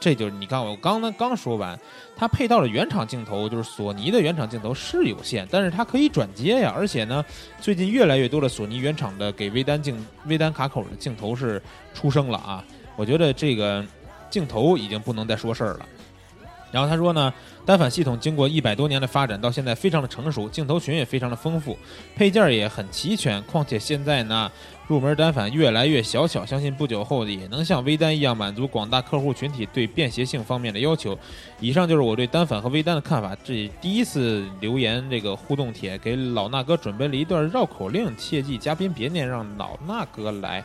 这就是你看我刚刚刚说完，它配套的原厂镜头就是索尼的原厂镜头是有限，但是它可以转接呀。而且呢，最近越来越多的索尼原厂的给微单镜、微单卡口的镜头是出生了啊。我觉得这个镜头已经不能再说事儿了。然后他说呢，单反系统经过一百多年的发展，到现在非常的成熟，镜头群也非常的丰富，配件也很齐全。况且现在呢，入门单反越来越小巧，相信不久后也能像微单一样满足广大客户群体对便携性方面的要求。以上就是我对单反和微单的看法。这第一次留言这个互动帖，给老衲哥准备了一段绕口令，切记嘉宾别念，让老衲哥来。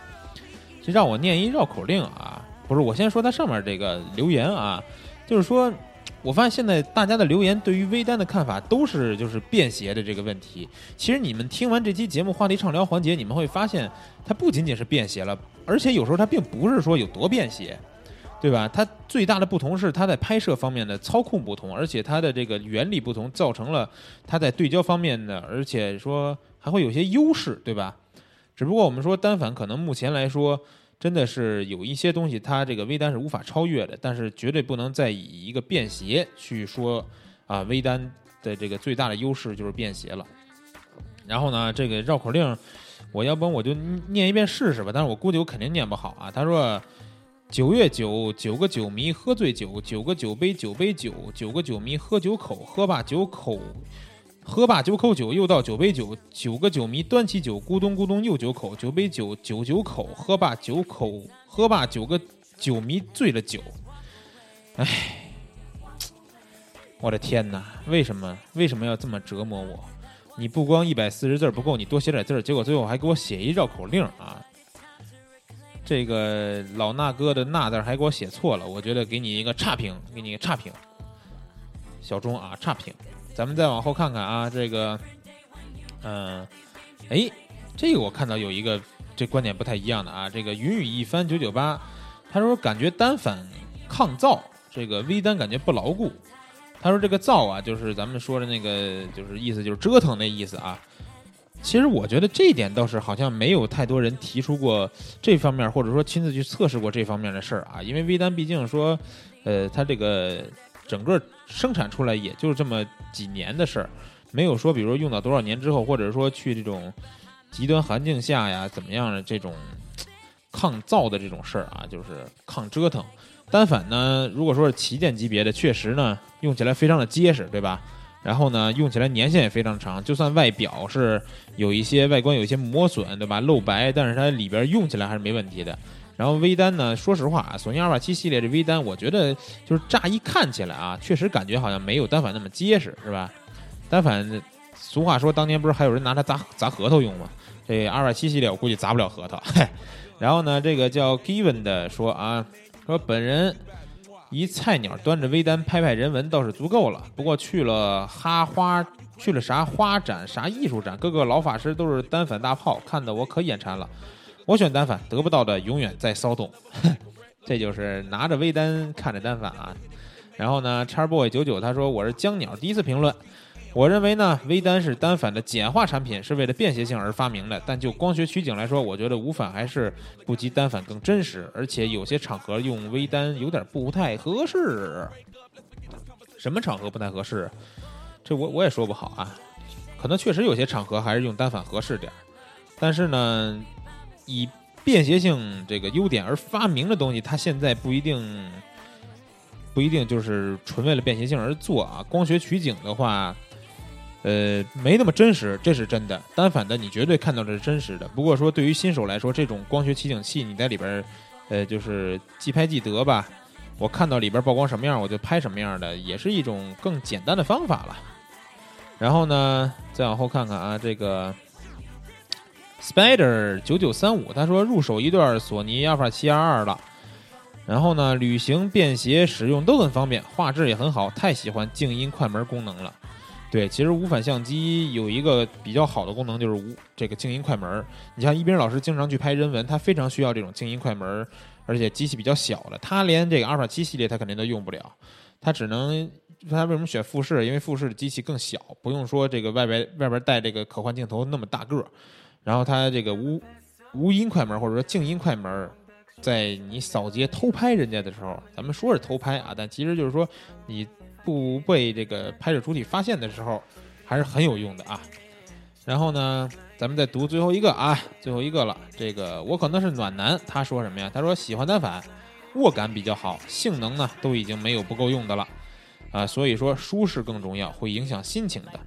这让我念一绕口令啊，不是我先说它上面这个留言啊，就是说。我发现现在大家的留言对于微单的看法都是就是便携的这个问题。其实你们听完这期节目话题畅聊环节，你们会发现它不仅仅是便携了，而且有时候它并不是说有多便携，对吧？它最大的不同是它在拍摄方面的操控不同，而且它的这个原理不同，造成了它在对焦方面的，而且说还会有些优势，对吧？只不过我们说单反可能目前来说。真的是有一些东西，它这个微单是无法超越的，但是绝对不能再以一个便携去说啊，微单的这个最大的优势就是便携了。然后呢，这个绕口令，我要不我就念一遍试试吧，但是我估计我肯定念不好啊。他说：九月九，九个酒迷喝醉酒，九个酒杯酒杯酒，九个酒迷喝酒口，喝罢酒口。喝罢九口酒，又倒九杯酒。九个酒迷端起酒，咕咚咕咚又九口。九杯酒，九九口。喝罢九口，喝罢九个酒迷醉了酒。唉，我的天哪！为什么为什么要这么折磨我？你不光一百四十字不够，你多写点字儿，结果最后还给我写一绕口令啊！这个老衲哥的“衲”字还给我写错了，我觉得给你一个差评，给你一个差评。小钟啊，差评。咱们再往后看看啊，这个，嗯，哎，这个我看到有一个这观点不太一样的啊，这个云雨一番九九八，他说感觉单反抗噪，这个微单感觉不牢固。他说这个噪啊，就是咱们说的那个，就是意思就是折腾那意思啊。其实我觉得这一点倒是好像没有太多人提出过这方面，或者说亲自去测试过这方面的事儿啊。因为微单毕竟说，呃，它这个。整个生产出来也就这么几年的事儿，没有说比如说用到多少年之后，或者说去这种极端环境下呀怎么样的这种抗造的这种事儿啊，就是抗折腾。单反呢，如果说是旗舰级别的，确实呢用起来非常的结实，对吧？然后呢用起来年限也非常长，就算外表是有一些外观有一些磨损，对吧？露白，但是它里边用起来还是没问题的。然后微单呢，说实话啊，索尼二八七系列这微单，我觉得就是乍一看起来啊，确实感觉好像没有单反那么结实，是吧？单反俗话说，当年不是还有人拿它砸砸核桃用吗？这二八七系列我估计砸不了核桃。[LAUGHS] 然后呢，这个叫 Given 的说啊，说本人一菜鸟端着微单拍拍人文倒是足够了，不过去了哈花，去了啥花展啥艺术展，各个老法师都是单反大炮，看得我可眼馋了。我选单反，得不到的永远在骚动，[LAUGHS] 这就是拿着微单看着单反啊。然后呢叉 boy 九九他说我是江鸟第一次评论，我认为呢微单是单反的简化产品，是为了便携性而发明的。但就光学取景来说，我觉得无反还是不及单反更真实，而且有些场合用微单有点不太合适。什么场合不太合适？这我我也说不好啊，可能确实有些场合还是用单反合适点，但是呢，以便携性这个优点而发明的东西，它现在不一定不一定就是纯为了便携性而做啊。光学取景的话，呃，没那么真实，这是真的。单反的你绝对看到的是真实的。不过说对于新手来说，这种光学取景器你在里边，呃，就是即拍即得吧。我看到里边曝光什么样，我就拍什么样的，也是一种更简单的方法了。然后呢，再往后看看啊，这个 Spider 九九三五，他说入手一段索尼 Alpha 七 R 二了，然后呢，旅行、便携、使用都很方便，画质也很好，太喜欢静音快门功能了。对，其实无反相机有一个比较好的功能，就是无这个静音快门。你像一斌老师经常去拍人文，他非常需要这种静音快门，而且机器比较小的，他连这个阿尔法七系列他肯定都用不了，他只能他为什么选富士？因为富士的机器更小，不用说这个外边外边带这个可换镜头那么大个儿，然后它这个无无音快门或者说静音快门，在你扫街偷拍人家的时候，咱们说是偷拍啊，但其实就是说你不被这个拍摄主体发现的时候，还是很有用的啊。然后呢，咱们再读最后一个啊，最后一个了。这个我可能是暖男，他说什么呀？他说喜欢单反，握感比较好，性能呢都已经没有不够用的了。啊，所以说舒适更重要，会影响心情的。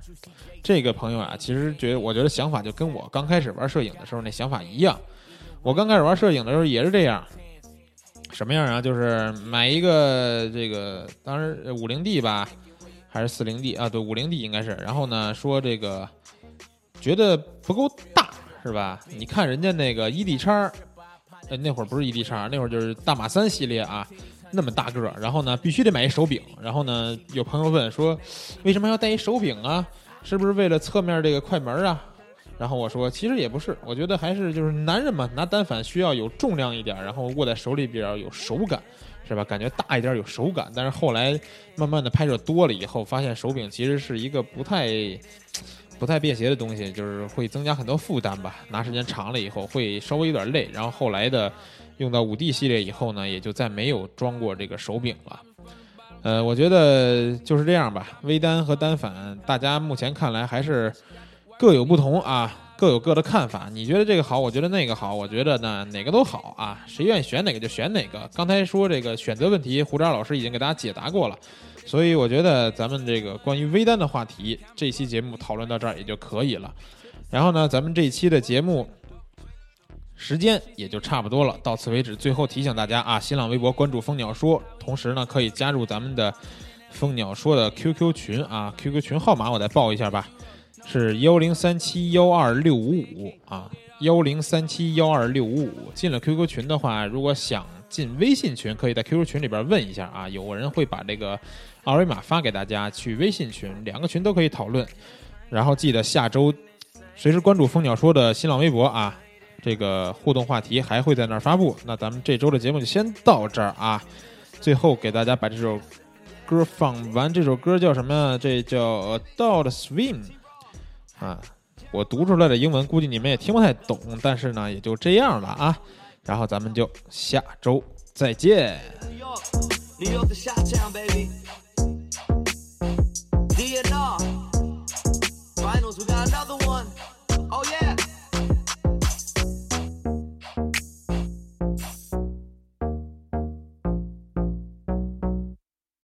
这个朋友啊，其实觉得，我觉得想法就跟我刚开始玩摄影的时候那想法一样。我刚开始玩摄影的时候也是这样，什么样啊？就是买一个这个，当时五零 D 吧，还是四零 D 啊？对，五零 D 应该是。然后呢，说这个觉得不够大，是吧？你看人家那个 ED 叉，那会儿不是 ED 叉，那会儿就是大马三系列啊。那么大个儿，然后呢，必须得买一手柄。然后呢，有朋友问说，为什么要带一手柄啊？是不是为了侧面这个快门啊？然后我说，其实也不是，我觉得还是就是男人嘛，拿单反需要有重量一点，然后握在手里比较有手感，是吧？感觉大一点有手感。但是后来慢慢的拍摄多了以后，发现手柄其实是一个不太不太便携的东西，就是会增加很多负担吧。拿时间长了以后会稍微有点累。然后后来的。用到五 D 系列以后呢，也就再没有装过这个手柄了。呃，我觉得就是这样吧。微单和单反，大家目前看来还是各有不同啊，各有各的看法。你觉得这个好，我觉得那个好，我觉得呢哪个都好啊。谁愿意选哪个就选哪个。刚才说这个选择问题，胡渣老师已经给大家解答过了，所以我觉得咱们这个关于微单的话题，这期节目讨论到这儿也就可以了。然后呢，咱们这一期的节目。时间也就差不多了，到此为止。最后提醒大家啊，新浪微博关注蜂鸟说，同时呢可以加入咱们的蜂鸟说的 QQ 群啊，QQ 群号码我再报一下吧，是幺零三七幺二六五五啊，幺零三七幺二六五五。进了 QQ 群的话，如果想进微信群，可以在 QQ 群里边问一下啊，有人会把这个二维码发给大家去微信群，两个群都可以讨论。然后记得下周随时关注蜂鸟说的新浪微博啊。这个互动话题还会在那儿发布。那咱们这周的节目就先到这儿啊。最后给大家把这首歌放完。这首歌叫什么？这叫《Adult Swim》啊。我读出来的英文估计你们也听不太懂，但是呢也就这样了啊。然后咱们就下周再见。Oh yeah!